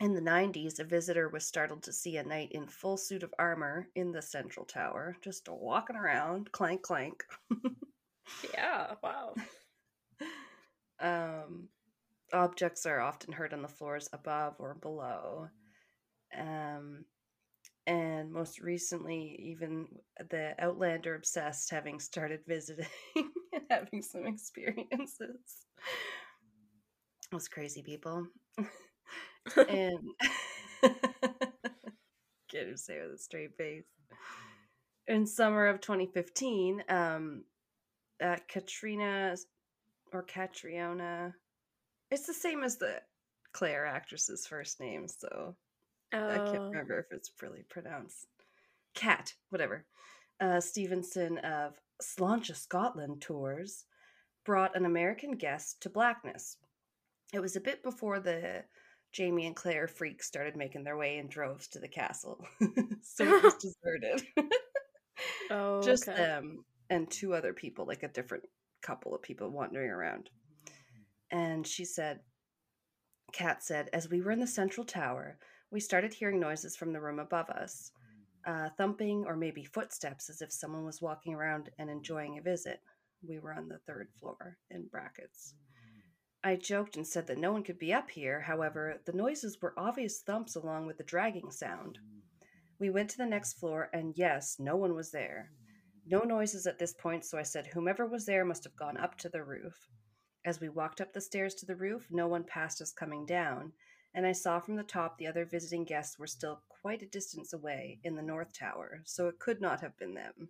in the 90s, a visitor was startled to see a knight in full suit of armor in the central tower, just walking around, clank, clank. Yeah, wow. Um, objects are often heard on the floors above or below. Um, and most recently, even the Outlander obsessed having started visiting and having some experiences. Those crazy people. and get him say with a straight face. In summer of 2015, um, uh, Katrina or Catriona, it's the same as the Claire actress's first name, so I can't Oh, remember if it's really pronounced. Cat, whatever. Uh, Stevenson of Sláinte, Scotland tours brought an American guest to Blackness. It was a bit before the Jamie and Claire freaks started making their way in droves to the castle, so it was deserted. oh, Just okay. them and two other people, like a different couple of people wandering around. And she said, Kat said, as we were in the central tower, we started hearing noises from the room above us, mm. uh, thumping or maybe footsteps as if someone was walking around and enjoying a visit. We were on the third floor in brackets. Mm. I joked and said that no one could be up here. However, the noises were obvious thumps along with the dragging sound. Mm. We went to the next floor, and yes, no one was there. No noises at this point, so I said whomever was there must have gone up to the roof. As we walked up the stairs to the roof, no one passed us coming down, and I saw from the top the other visiting guests were still quite a distance away in the North Tower, so it could not have been them.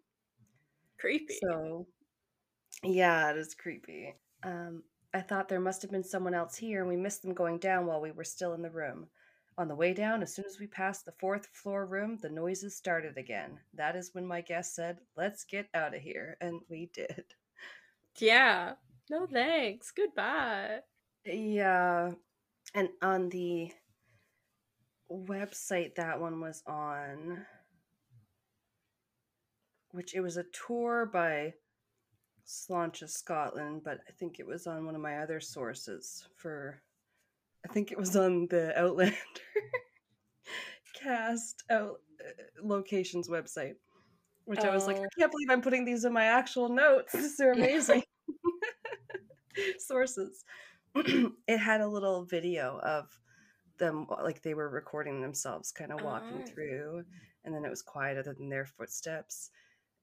Creepy. So, yeah, it is creepy. Um, I thought there must have been someone else here, and we missed them going down while we were still in the room. On the way down, as soon as we passed the fourth floor room, the noises started again. That is when my guest said, Let's get out of here. And we did. Yeah. No thanks. Goodbye. Yeah. And on the website that one was on, which it was a tour by Sláinte, Scotland, but I think it was on one of my other sources for I think it was on the Outlander cast out uh, locations website, which oh. I was like, I oh. can't believe I'm putting these in my actual notes. These are amazing sources. it had a little video of them, like they were recording themselves, kind of walking oh. through, and then it was quiet other than their footsteps.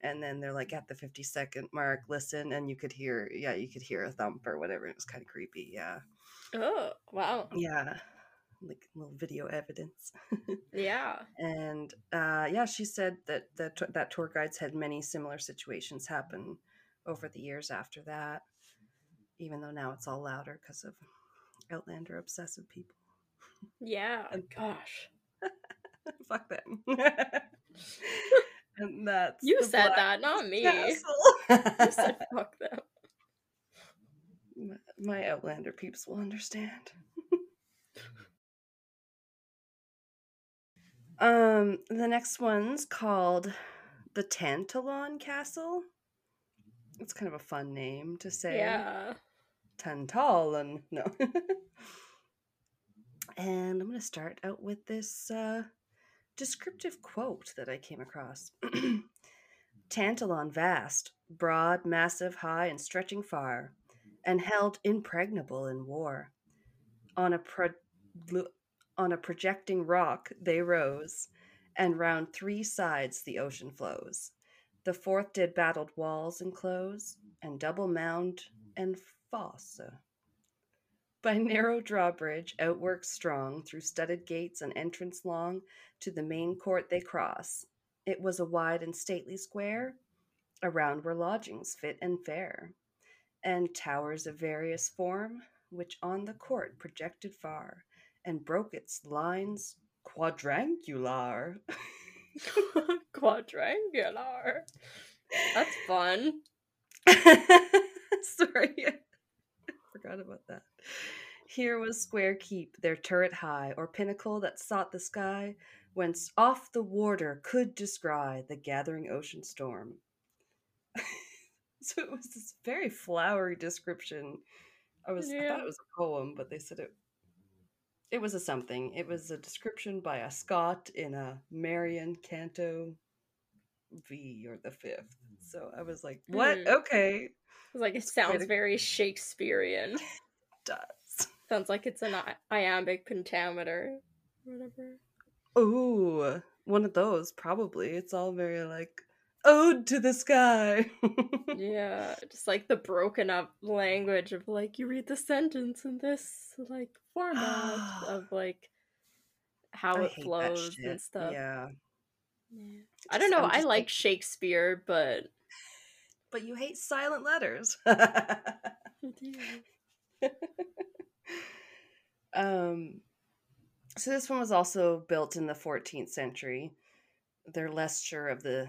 And then they're like at the 50 second mark, listen, and you could hear, yeah, you could hear a thump or whatever. It was kind of creepy. Yeah. Oh, wow. Yeah. Like little video evidence. yeah. And uh, yeah, she said that, that that tour guides had many similar situations happen over the years after that, even though now it's all louder because of Outlander obsessive people. Yeah. And gosh. Fuck them. and that's you said that, not me. you said fuck them my Outlander peeps will understand. um, the next one's called the Tantallon Castle. It's kind of a fun name to say. Yeah. Tantallon. No. and I'm going to start out with this uh, descriptive quote that I came across. Tantallon vast, broad, massive, high, and stretching far and held impregnable in war. On a, pro- on a projecting rock they rose, and round three sides the ocean flows. The fourth did battled walls enclose, and double mound and fosse. By narrow drawbridge, outwork strong, through studded gates and entrance long, to the main court they cross. It was a wide and stately square, around were lodgings fit and fair and towers of various form, which on the court projected far, and broke its lines quadrangular. quadrangular. That's fun. Sorry, forgot about that. Here was Square Keep, their turret high, or pinnacle that sought the sky, whence off the warder could descry the gathering ocean storm. So it was this very flowery description. I was yeah. I thought it was a poem, but they said it it was a something. It was a description by a Scott in a Marmion Canto V or the fifth. So I was like, what? Mm. Okay. like it sounds very Shakespearean. does. Sounds like it's an iambic pentameter. Whatever. Ooh, one of those, probably. It's all very like ode to the sky. yeah, just like the broken up language of like you read the sentence in this like format of like how I it flows and stuff. Yeah. yeah. I don't know. I like Shakespeare, but but you hate silent letters. um so this one was also built in the 14th century. They're less sure of the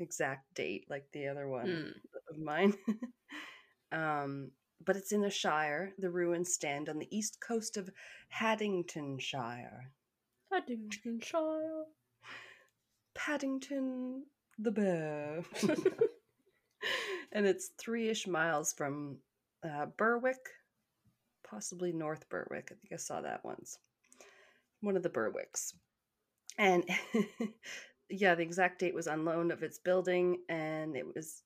exact date like the other one mm. of mine. um, but it's in a shire. The ruins stand on the east coast of Haddingtonshire. Haddingtonshire. Paddington the bear. and it's three ish miles from uh, Berwick, possibly North Berwick. I think I saw that once. One of the Berwicks. And yeah, the exact date was on loan of its building, and it was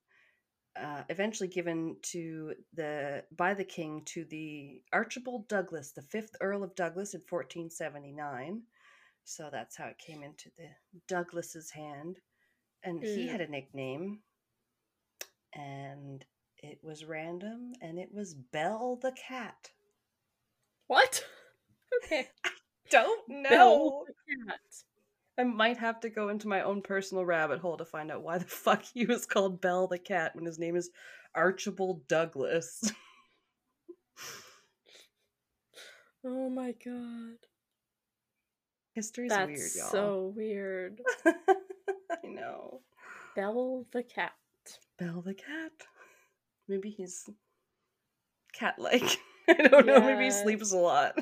uh, eventually given to the by the king to the Archibald Douglas, the fifth Earl of Douglas, in 1479, So that's how it came into the Douglas's hand. And he Mm. had a nickname. And it was random and it was Bell the cat. What? Okay. Don't know. I might have to go into my own personal rabbit hole to find out why the fuck he was called Bell the cat when his name is Archibald Douglas. Oh my god. History's That's weird, y'all. so weird. I know. Bell the cat. Bell the cat. Maybe he's cat-like. I don't know. Maybe he sleeps a lot.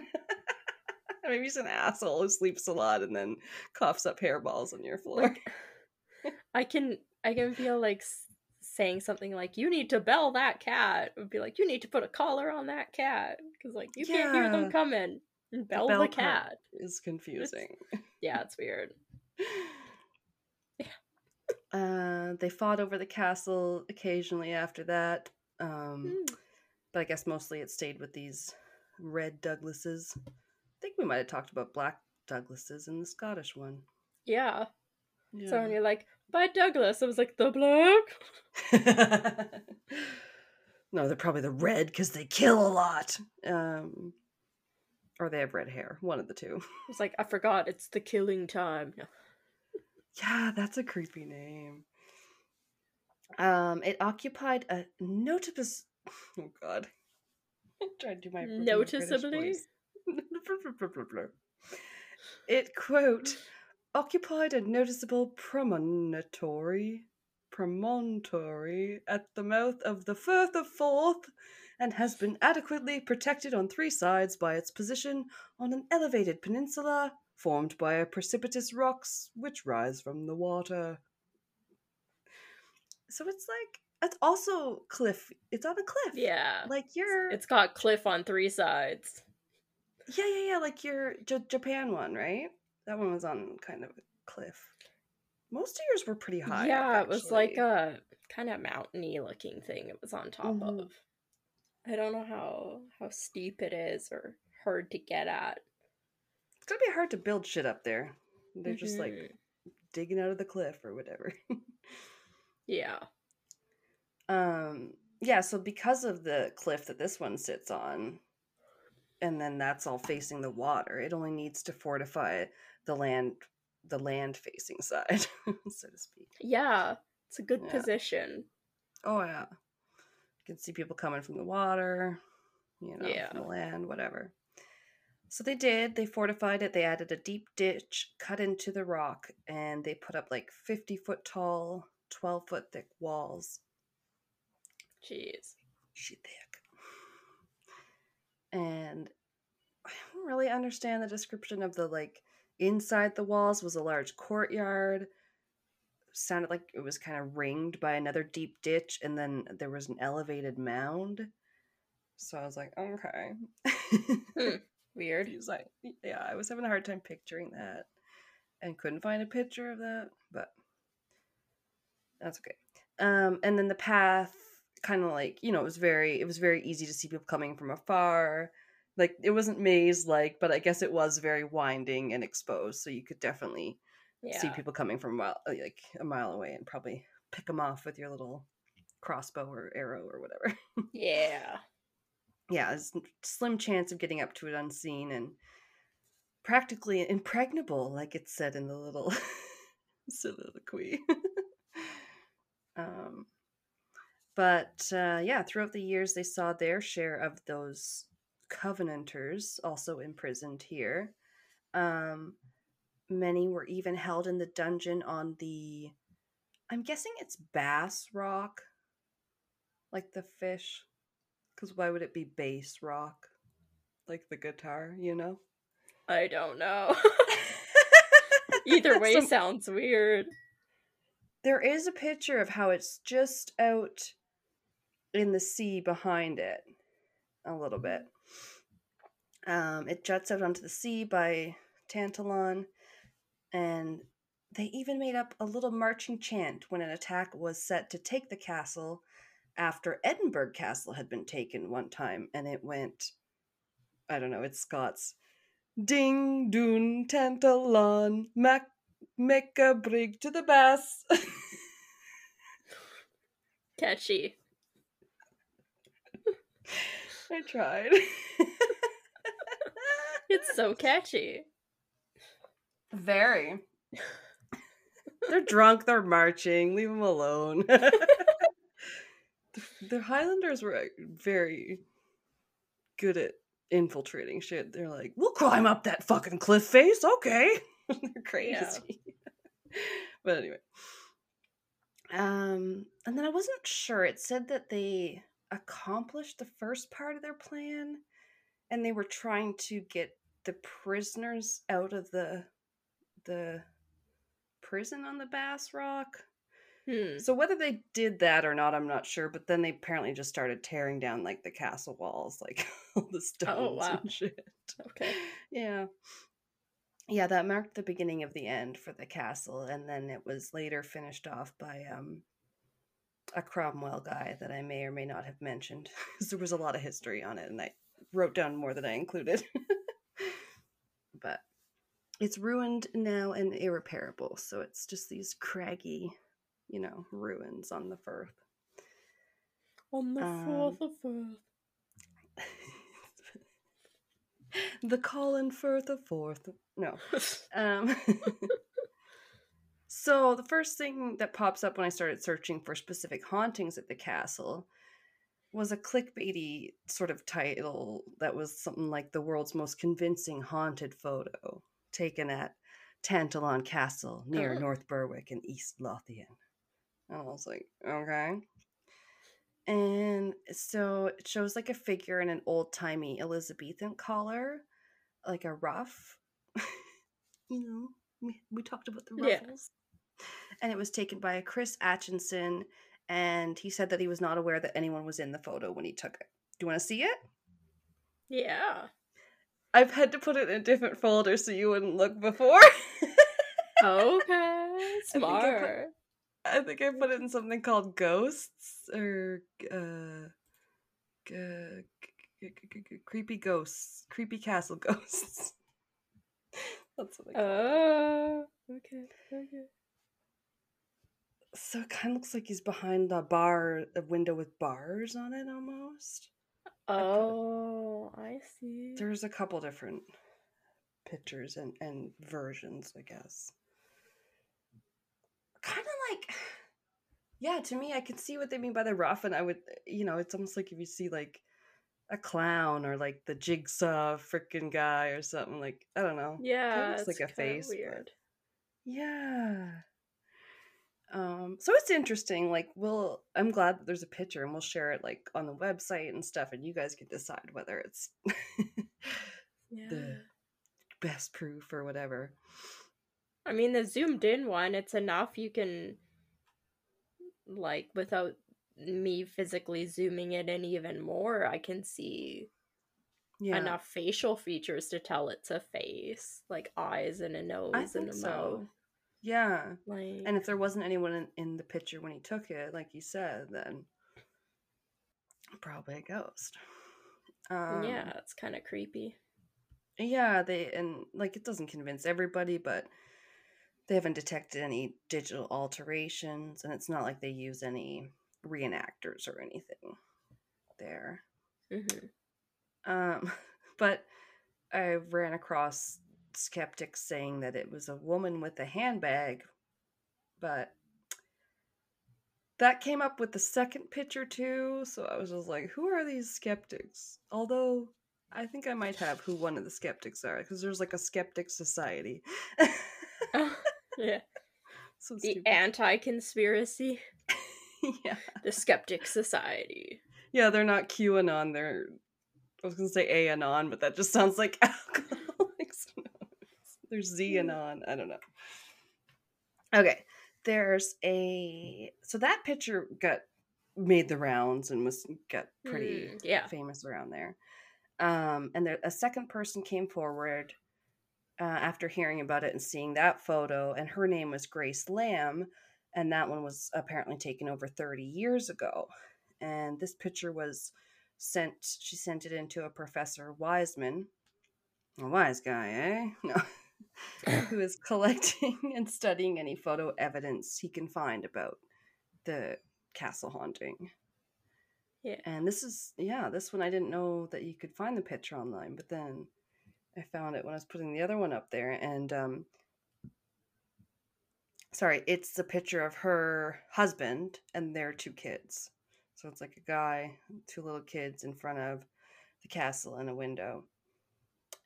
Maybe he's an asshole who sleeps a lot and then coughs up hairballs on your floor. Like, I can I can feel like saying something like "You need to bell that cat." it Would be like, "You need to put a collar on that cat," because like you can't hear them coming. And bell the, bell part. cat. is confusing. Yeah, it's weird. Uh, they fought over the castle occasionally after that, um, Hmm. but I guess mostly it stayed with these red Douglases. I think we might have talked about black Douglases in the Scottish one. Yeah. So when you're like, "By Douglas," I was like, "The black." no, they're probably the red because they kill a lot. Um, or they have red hair. One of the two. I was like, "I forgot. It's the killing time." Yeah, that's a creepy name. Um, it occupied a notable. Oh God, I'm trying to do my Noticeably? it quote occupied a noticeable promontory promontory at the mouth of the Firth of Forth and has been adequately protected on three sides by its position on an elevated peninsula formed by a precipitous rocks which rise from the water. So it's like it's also cliff. It's on a cliff. Yeah. Like you're It's got cliff on three sides. yeah, yeah, yeah, like your J- Japan one, right? That one was on kind of a cliff. Most of yours were pretty high. up, yeah, it was like a kind of mountainy looking thing it was on top Mhm. of. I don't know how how steep it is or hard to get at. It's gonna be hard to build shit up there. They're just like Mhm. digging out of the cliff or whatever. Yeah. um, yeah. So because of the cliff that this one sits on, and then that's all facing the water, it only needs to fortify the land, the land facing side, so to speak. Yeah. It's a good Yeah. position. Oh yeah. You can see people coming from the water, you know, Yeah. from the land, whatever. So they did. They fortified it. They added a deep ditch cut into the rock, and they put up like fifty foot tall, twelve foot thick walls. Jeez. She thick. And I don't really understand the description of the like inside the walls was a large courtyard. Sounded like it was kind of ringed by another deep ditch, and then there was an elevated mound. So I was like, okay. Hmm. Weird. He was like, yeah, I was having a hard time picturing that, and couldn't find a picture of that, but that's okay. Um, and then the path, kind of like you know, it was very, it was very easy to see people coming from afar. Like it wasn't maze like, but I guess it was very winding and exposed, so you could definitely Yeah. see people coming from a mile, like a mile away, and probably pick them off with your little crossbow or arrow or whatever. Yeah. Yeah, there's slim chance of getting up to it unseen and practically impregnable, like it said in the little soliloquy. um, but uh, yeah, throughout the years, they saw their share of those Covenanters also imprisoned here. Um, many were even held in the dungeon on the, I'm guessing it's Bass Rock, like the fish. Because why would it be bass rock? Like the guitar, you know? I don't know. Either way Some- sounds weird. there is a picture of how it's just out in the sea behind it a little bit. Um, it juts out onto the sea by Tantallon, and they even made up a little marching chant when an attack was set to take the castle after Edinburgh Castle had been taken one time, and it went, I don't know, it's Scots. Ding doon Tantallon mac make a brig to the bass. Catchy. I tried. It's so catchy. Very. they're drunk, they're marching, leave them alone. The, the Highlanders were very good at infiltrating shit. They're like, we'll climb up that fucking cliff face, okay. they're crazy. but anyway. Um, and then I wasn't sure. It said that they accomplished the first part of their plan and they were trying to get the prisoners out of the the prison on the Bass Rock. Hmm. So whether they did that or not, I'm not sure. But then they apparently just started tearing down like the castle walls, like all the stones oh, wow. and shit. Okay. Yeah. Yeah, that marked the beginning of the end for the castle, and then it was later finished off by um a Cromwell guy that I may or may not have mentioned. Because there was a lot of history on it, and I wrote down more than I included. but it's ruined now and irreparable, so it's just these craggy, you know, ruins on the Firth. On the Um, fourth of Firth. the Colin Firth of Forth. No. Um, so the first thing that pops up when I started searching for specific hauntings at the castle was a clickbaity sort of title that was something like the world's most convincing haunted photo taken at Tantallon Castle near Oh. North Berwick in East Lothian. And I was like, okay. And so it shows like a figure in an old timey Elizabethan collar, like a ruff. you know, we, we talked about the Yeah. ruffles. And it was taken by a Chris Atchison, and he said that he was not aware that anyone was in the photo when he took it. Do you want to see it? Yeah. I've had to put it in a different folder so you wouldn't look before. Okay. I Smart. I think I put it in something called Ghosts or uh, g- g- g- g- Creepy Ghosts, Creepy Castle Ghosts. That's what I call it. Oh. Okay. Okay. So it kind of looks like he's behind a bar, a window with bars on it almost. Oh, I see. There's a couple different pictures and, and versions, I guess. Kind of yeah, to me, I can see what they mean by the ruff, and I would, you know, it's almost like if you see like a clown or like the jigsaw freaking guy or something like I don't know. Yeah, looks it's like a face, Weird. Yeah. Um, so it's interesting. Like, we'll. I'm glad that there's a picture, and we'll share it like on the website and stuff, and you guys can decide whether it's Yeah. the best proof or whatever. I mean, the zoomed in one, it's enough you can, like, without me physically zooming it in even more, I can see Yeah, enough facial features to tell it's a face, like eyes and a nose I and a so. mouth. Yeah, Like, and if there wasn't anyone in, in the picture when he took it, like you said, then probably a ghost. Um, yeah, it's kind of creepy. Yeah, they and like it doesn't convince everybody, but they haven't detected any digital alterations, and it's not like they use any reenactors or anything there. hmm Um, but I ran across skeptics saying that it was a woman with a handbag, but that came up with the second picture too. So I was just like, who are these skeptics? Although I think I might have who one of the skeptics are because there's like a skeptic society. yeah. so The anti conspiracy, yeah, the Skeptic Society. yeah, they're not QAnon. They're I was gonna say AAnon, but that just sounds like Alcoholics. There's ZAnon. I don't know. Okay, there's a so that picture got made the rounds and was got pretty Mm, yeah. famous around there. Um, and there, a second person came forward uh, after hearing about it and seeing that photo, and her name was Grace Lamb, and that one was apparently taken over 30 years ago. And this picture was sent, she sent it into a Professor Wiseman, A wise guy, eh? No. Who is collecting and studying any photo evidence he can find about the castle haunting. Yeah. And this is, yeah, this one I didn't know that you could find the picture online, but then I found it when I was putting the other one up there. And, um, sorry, it's the picture of her husband and their two kids. So it's like a guy, two little kids in front of the castle and a window.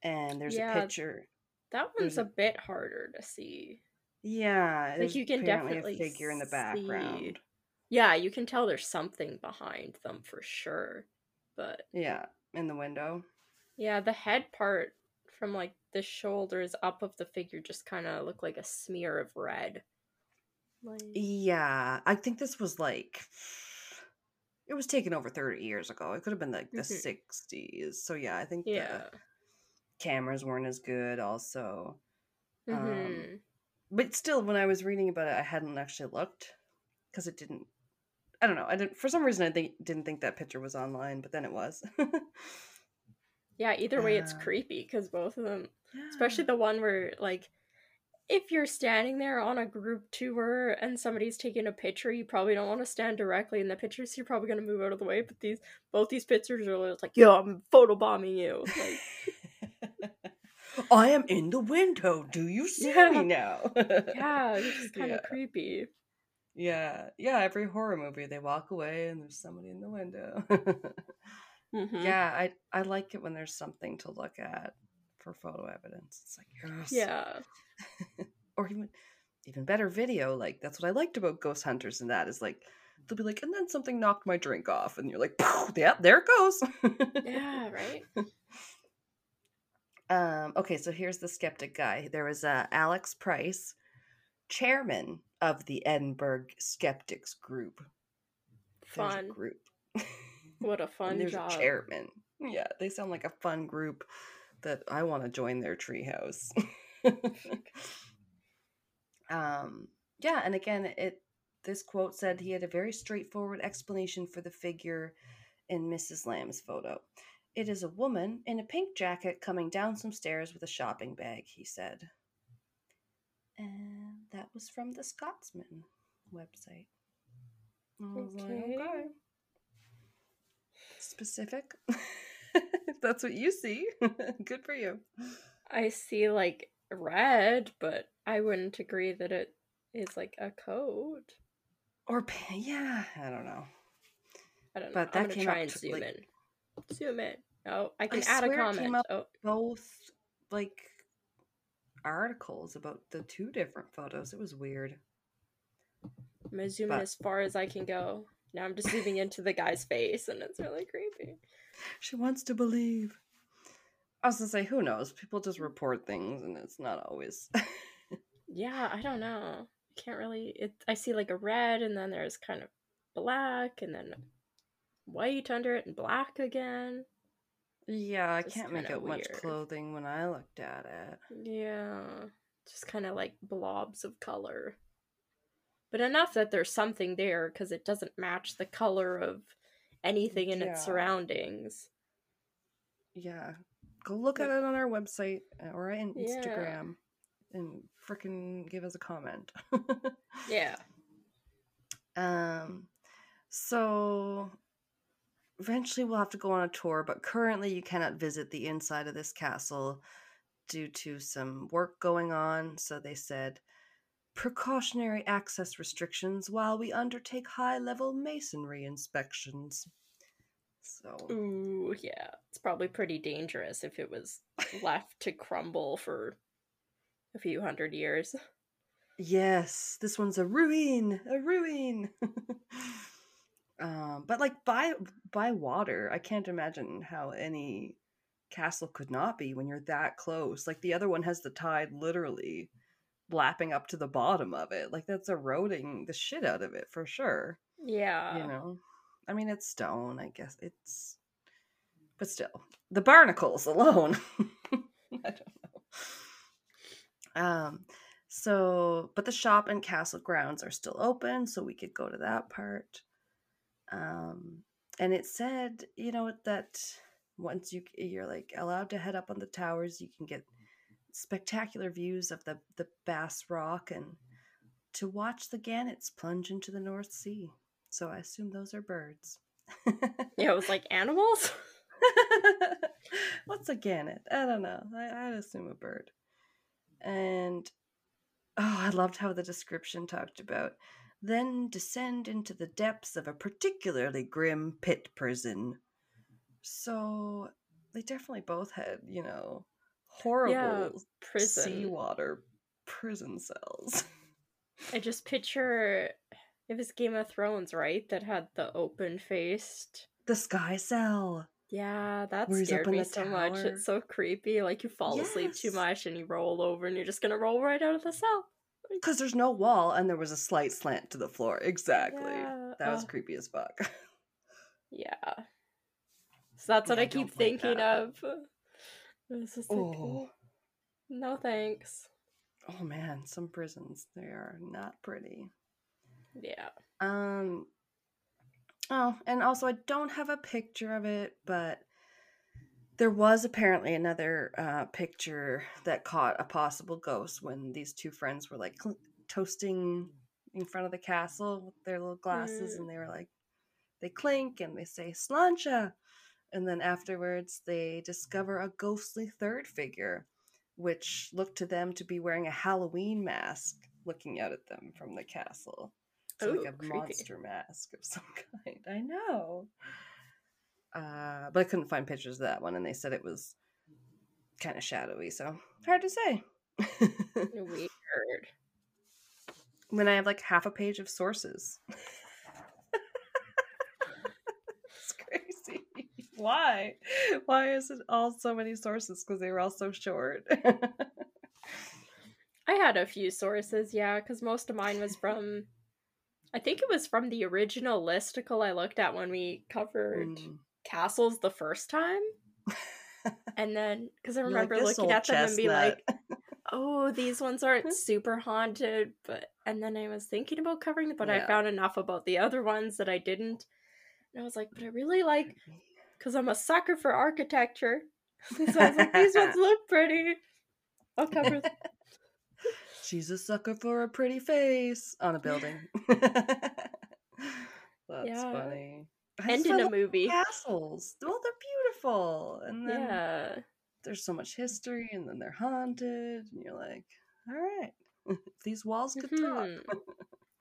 And there's Yeah, a picture. That one's a- a bit harder to see. Yeah, Like you can definitely figure in the see- background. Yeah, you can tell there's something behind them for sure. But Yeah, in the window. yeah, the head part from like the shoulders up of the figure just kind of look like a smear of red. Like, Yeah, I think this was like it was taken over 30 years ago. It could have been like the Mhm. 60s. So yeah, I think yeah. the cameras weren't as good also. hmm Um, But still when I was reading about it, I hadn't actually looked cuz it didn't I don't know. I didn't for some reason I think didn't think that picture was online, but then it was. yeah, either way, it's uh, creepy because both of them, Yeah. especially the one where like if you're standing there on a group tour and somebody's taking a picture, you probably don't want to stand directly in the picture, so you're probably gonna move out of the way. But these both these pictures are like, yo, I'm photobombing you. Like, I am in the window. Do you see Yeah. me now? yeah, it's kind of Yeah. creepy. Yeah, yeah. Every horror movie, they walk away and there's somebody in the window. Mhm. yeah, I I like it when there's something to look at for photo evidence. It's like yes. Yeah. or even even better video. Like that's what I liked about Ghost Hunters, and that is like they'll be like, and then something knocked my drink off, and you're like, yeah, there it goes. Yeah, right? Um, okay, so here's the skeptic guy. There was uh, Alex Price, chairman of the Edinburgh Skeptics Group. Fun. group. What a And fun there's job. a chairman. Yeah, they sound like a fun group that I want to join their treehouse. um, yeah, and again, it this quote said he had a very straightforward explanation for the figure in Mrs. Lamb's photo. It is a woman in a pink jacket coming down some stairs with a shopping bag, he said. And that was from the Scotsman website. Was like, Okay. Specific. if that's what you see, good for you. I see like red, but I wouldn't agree that it is like a code. Or yeah, I don't know. I don't know. But I'm that gonna came try up and to, zoom like- in. Zoom in. Oh, I can I add a swear it came comment. Oh, Both like articles about the two different photos. It was weird. I'm gonna zoom in as far as I can go. Now I'm just zooming into the guy's face, and it's really creepy. She wants to believe. I was gonna say, who knows? People just report things, and it's not always. Yeah, I don't know. Can't really. It. I see like a red, and then there's kind of black, and then white under it, and black again. yeah, I Just can't make out much clothing when I looked at it. Yeah, just kind of like blobs of color. But enough that there's something there because it doesn't match the color of anything in Yeah. its surroundings. Yeah, go look at it on our website uh, or on Yeah. Instagram, and freaking give us a comment. Yeah. Um, so eventually we'll have to go on a tour, but currently you cannot visit the inside of this castle due to some work going on. So they said precautionary access restrictions while we undertake high level masonry inspections. So Ooh, yeah. It's probably pretty dangerous if it was left to crumble for a few hundred years. Yes, this one's a ruin, a ruin. um, but like by by water, I can't imagine how any castle could not be when you're that close. Like the other one has the tide literally lapping up to the bottom of it. Like that's eroding the shit out of it for sure. Yeah. you know, I mean it's stone. I guess it's, but still, the barnacles alone. I don't know. Um. So, but the shop and castle grounds are still open, so we could go to that part. Um, and it said, you know, that once you you're like allowed to head up on the towers, you can get spectacular views of the the Bass Rock and to watch the gannets plunge into the North Sea. So I assume those are birds. yeah, it was like animals. What's a gannet? I don't know. I, I'd assume a bird. And oh, I loved how the description talked about then descend into the depths of a particularly grim pit prison. So they definitely both had, you know, horrible yeah, prison. seawater prison cells. I just picture it was Game of Thrones, right? That had the open faced the sky cell. Yeah, that scared me so tower. much. It's so creepy. Like you fall yes. asleep too much and you roll over and you're just gonna roll right out of the cell. Because there's no wall and there was a slight slant to the floor. Exactly. Yeah. That was uh, creepy as fuck. yeah. So that's what I, I keep thinking of. This is oh. no thanks. Oh man, some prisons they are not pretty. Yeah. Um Oh, and also I don't have a picture of it, but there was apparently another uh, picture that caught a possible ghost when these two friends were like cl- toasting in front of the castle with their little glasses, mm. and they were like, they clink and they say sláinte, and then afterwards they discover a ghostly third figure, which looked to them to be wearing a Halloween mask, looking out at them from the castle. So Ooh, like a creepy. monster mask of some kind. I know. Uh, but I couldn't find pictures of that one, and they said it was kind of shadowy, so hard to say. Weird. When I have like half a page of sources. it's crazy. Why? Why is it all so many sources? Because they were all so short. I had a few sources, yeah, because most of mine was from I think it was from the original listicle I looked at when we covered mm. castles the first time. and then, because I remember like, looking at them chestnut. and be like, oh, these ones aren't super haunted. But, and then I was thinking about covering them, but yeah. I found enough about the other ones that I didn't. And I was like, but I really like, because I'm a sucker for architecture. so I was like, these ones look pretty. I'll cover them. She's a sucker for a pretty face on a building. That's yeah. funny. and in a movie. Castles. Well, they're beautiful. And then yeah. there's so much history, and then they're haunted, and you're like, all right, these walls could mm-hmm. talk.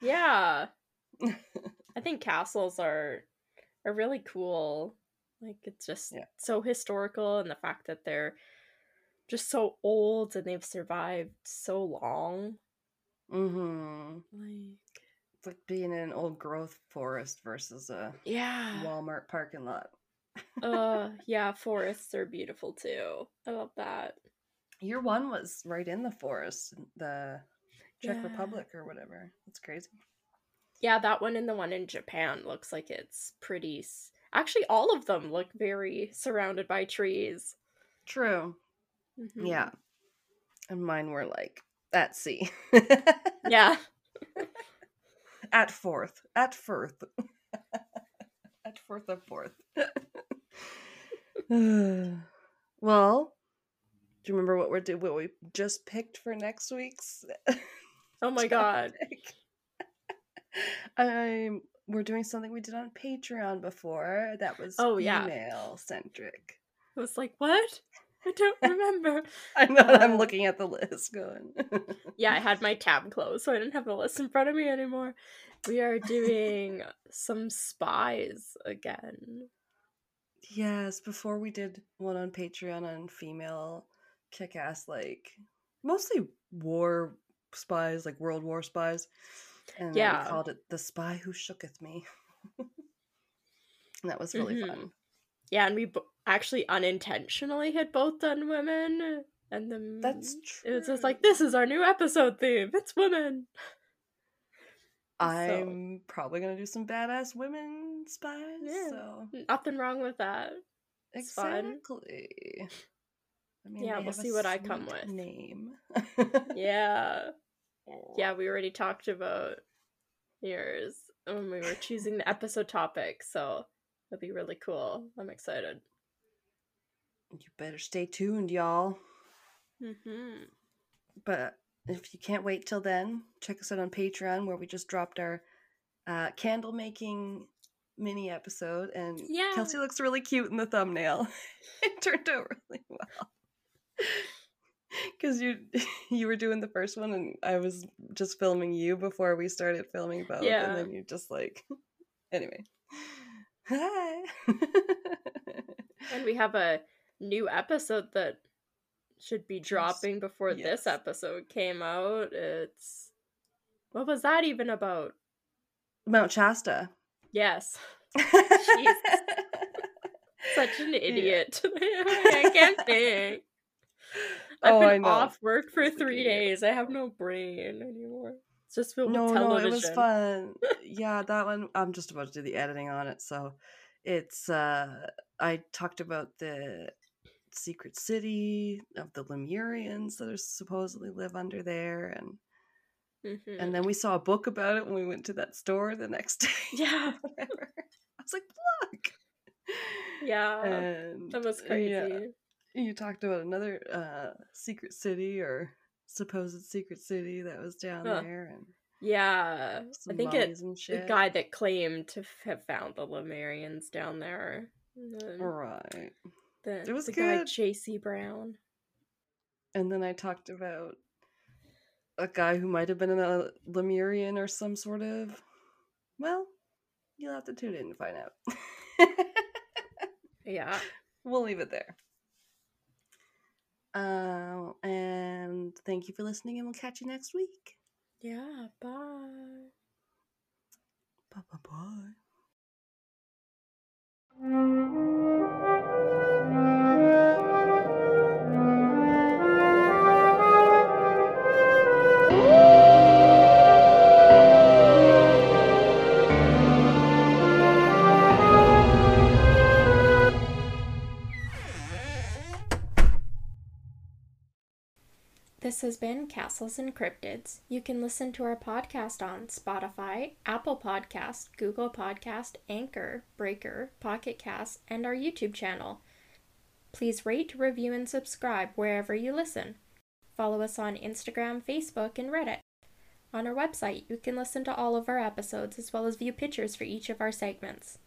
yeah. I think castles are are really cool. Like it's just yeah. so historical and the fact that they're just so old and they've survived so long. Mm-hmm. Like it's like being in an old growth forest versus a yeah Walmart parking lot. uh yeah, forests are beautiful too. I love that. Your one was right in the forest, the Czech yeah. Republic or whatever. That's crazy. Yeah, that one and the one in Japan looks like it's pretty. Actually, all of them look very surrounded by trees. True. Mm-hmm. Yeah. And mine were like at sea. yeah. at Forth. At Firth. at Firth of Forth. well, do you remember what we're? What we just picked for next week's? oh my god! I'm. We're doing something we did on Patreon before. That was oh yeah, female centric. I was like, what? I don't remember. I know. Uh, I'm looking at the list going. yeah, I had my tab closed, so I didn't have the list in front of me anymore. We are doing some spies again. Yes, before we did one on Patreon on female kick ass, like mostly war spies, like World War spies. And yeah. we called it The Spy Who Shooketh Me. and that was really mm-hmm. fun. Yeah, and we bo- actually unintentionally had both done women, and then that's true. It was just like this is our new episode theme. It's women. I'm so. probably gonna do some badass women spies. Yeah, so nothing wrong with that. It's exactly. Fun. I mean, yeah, we'll see what I come with. Name. yeah, yeah. We already talked about yours when we were choosing the episode topic, so That'd be really cool. I'm excited. you better stay tuned, y'all. Mm-hmm. But if you can't wait till then, check us out on Patreon where we just dropped our uh, candle making mini episode, and Yeah. Kelsey looks really cute in the thumbnail. it turned out really well. Because you you were doing the first one, and I was just filming you before we started filming both, Yeah. and then you just like anyway. Hi. And we have a new episode that should be dropping before yes. this episode came out. It's what was that even about? Mount Shasta. Yes. Such an idiot. I can't think. I've Oh, been off work for three days. I have no brain anymore. It's just filled no, with no, it was fun. yeah, that one. I'm just about to do the editing on it, so it's. uh I talked about the secret city of the Lemurians that are supposedly live under there, and Mhm. and then we saw a book about it when we went to that store the next day. Yeah. whatever. I was like, look. Yeah. and that was yeah, crazy. You talked about another uh secret city or supposed secret city that was down Huh. there, and Yeah. I think mummies it and the guy that claimed to have found the Lemurians down there. Right. the, It was the guy. J.C. Brown. And then I talked about a guy who might have been a Lemurian or some sort of. Well, you'll have to tune in to find out. Yeah. we'll leave it there. Uh, and thank you for listening, and we'll catch you next week. Yeah. Bye. Bye bye bye. This has been Castles and Cryptids. You can listen to our podcast on Spotify, Apple Podcast, Google Podcast, Anchor, Breaker, Pocket Cast, and our YouTube channel. Please rate, review, and subscribe wherever you listen. Follow us on Instagram, Facebook, and Reddit. On our website, you can listen to all of our episodes as well as view pictures for each of our segments.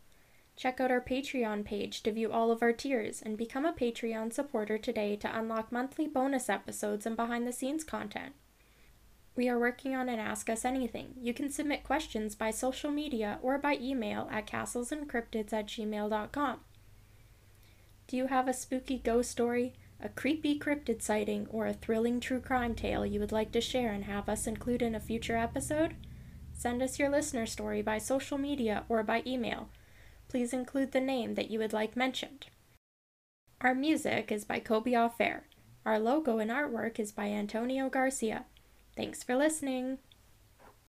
Check out our Patreon page to view all of our tiers and become a Patreon supporter today to unlock monthly bonus episodes and behind the scenes content. We are working on an Ask Us Anything. You can submit questions by social media or by email at castlesandcryptids at gmail.com. Do you have a spooky ghost story, a creepy cryptid sighting, or a thrilling true crime tale you would like to share and have us include in a future episode? Send us your listener story by social media or by email please include the name that you would like mentioned. Our music is by Kobe Fair. Our logo and artwork is by Antonio Garcia. Thanks for listening.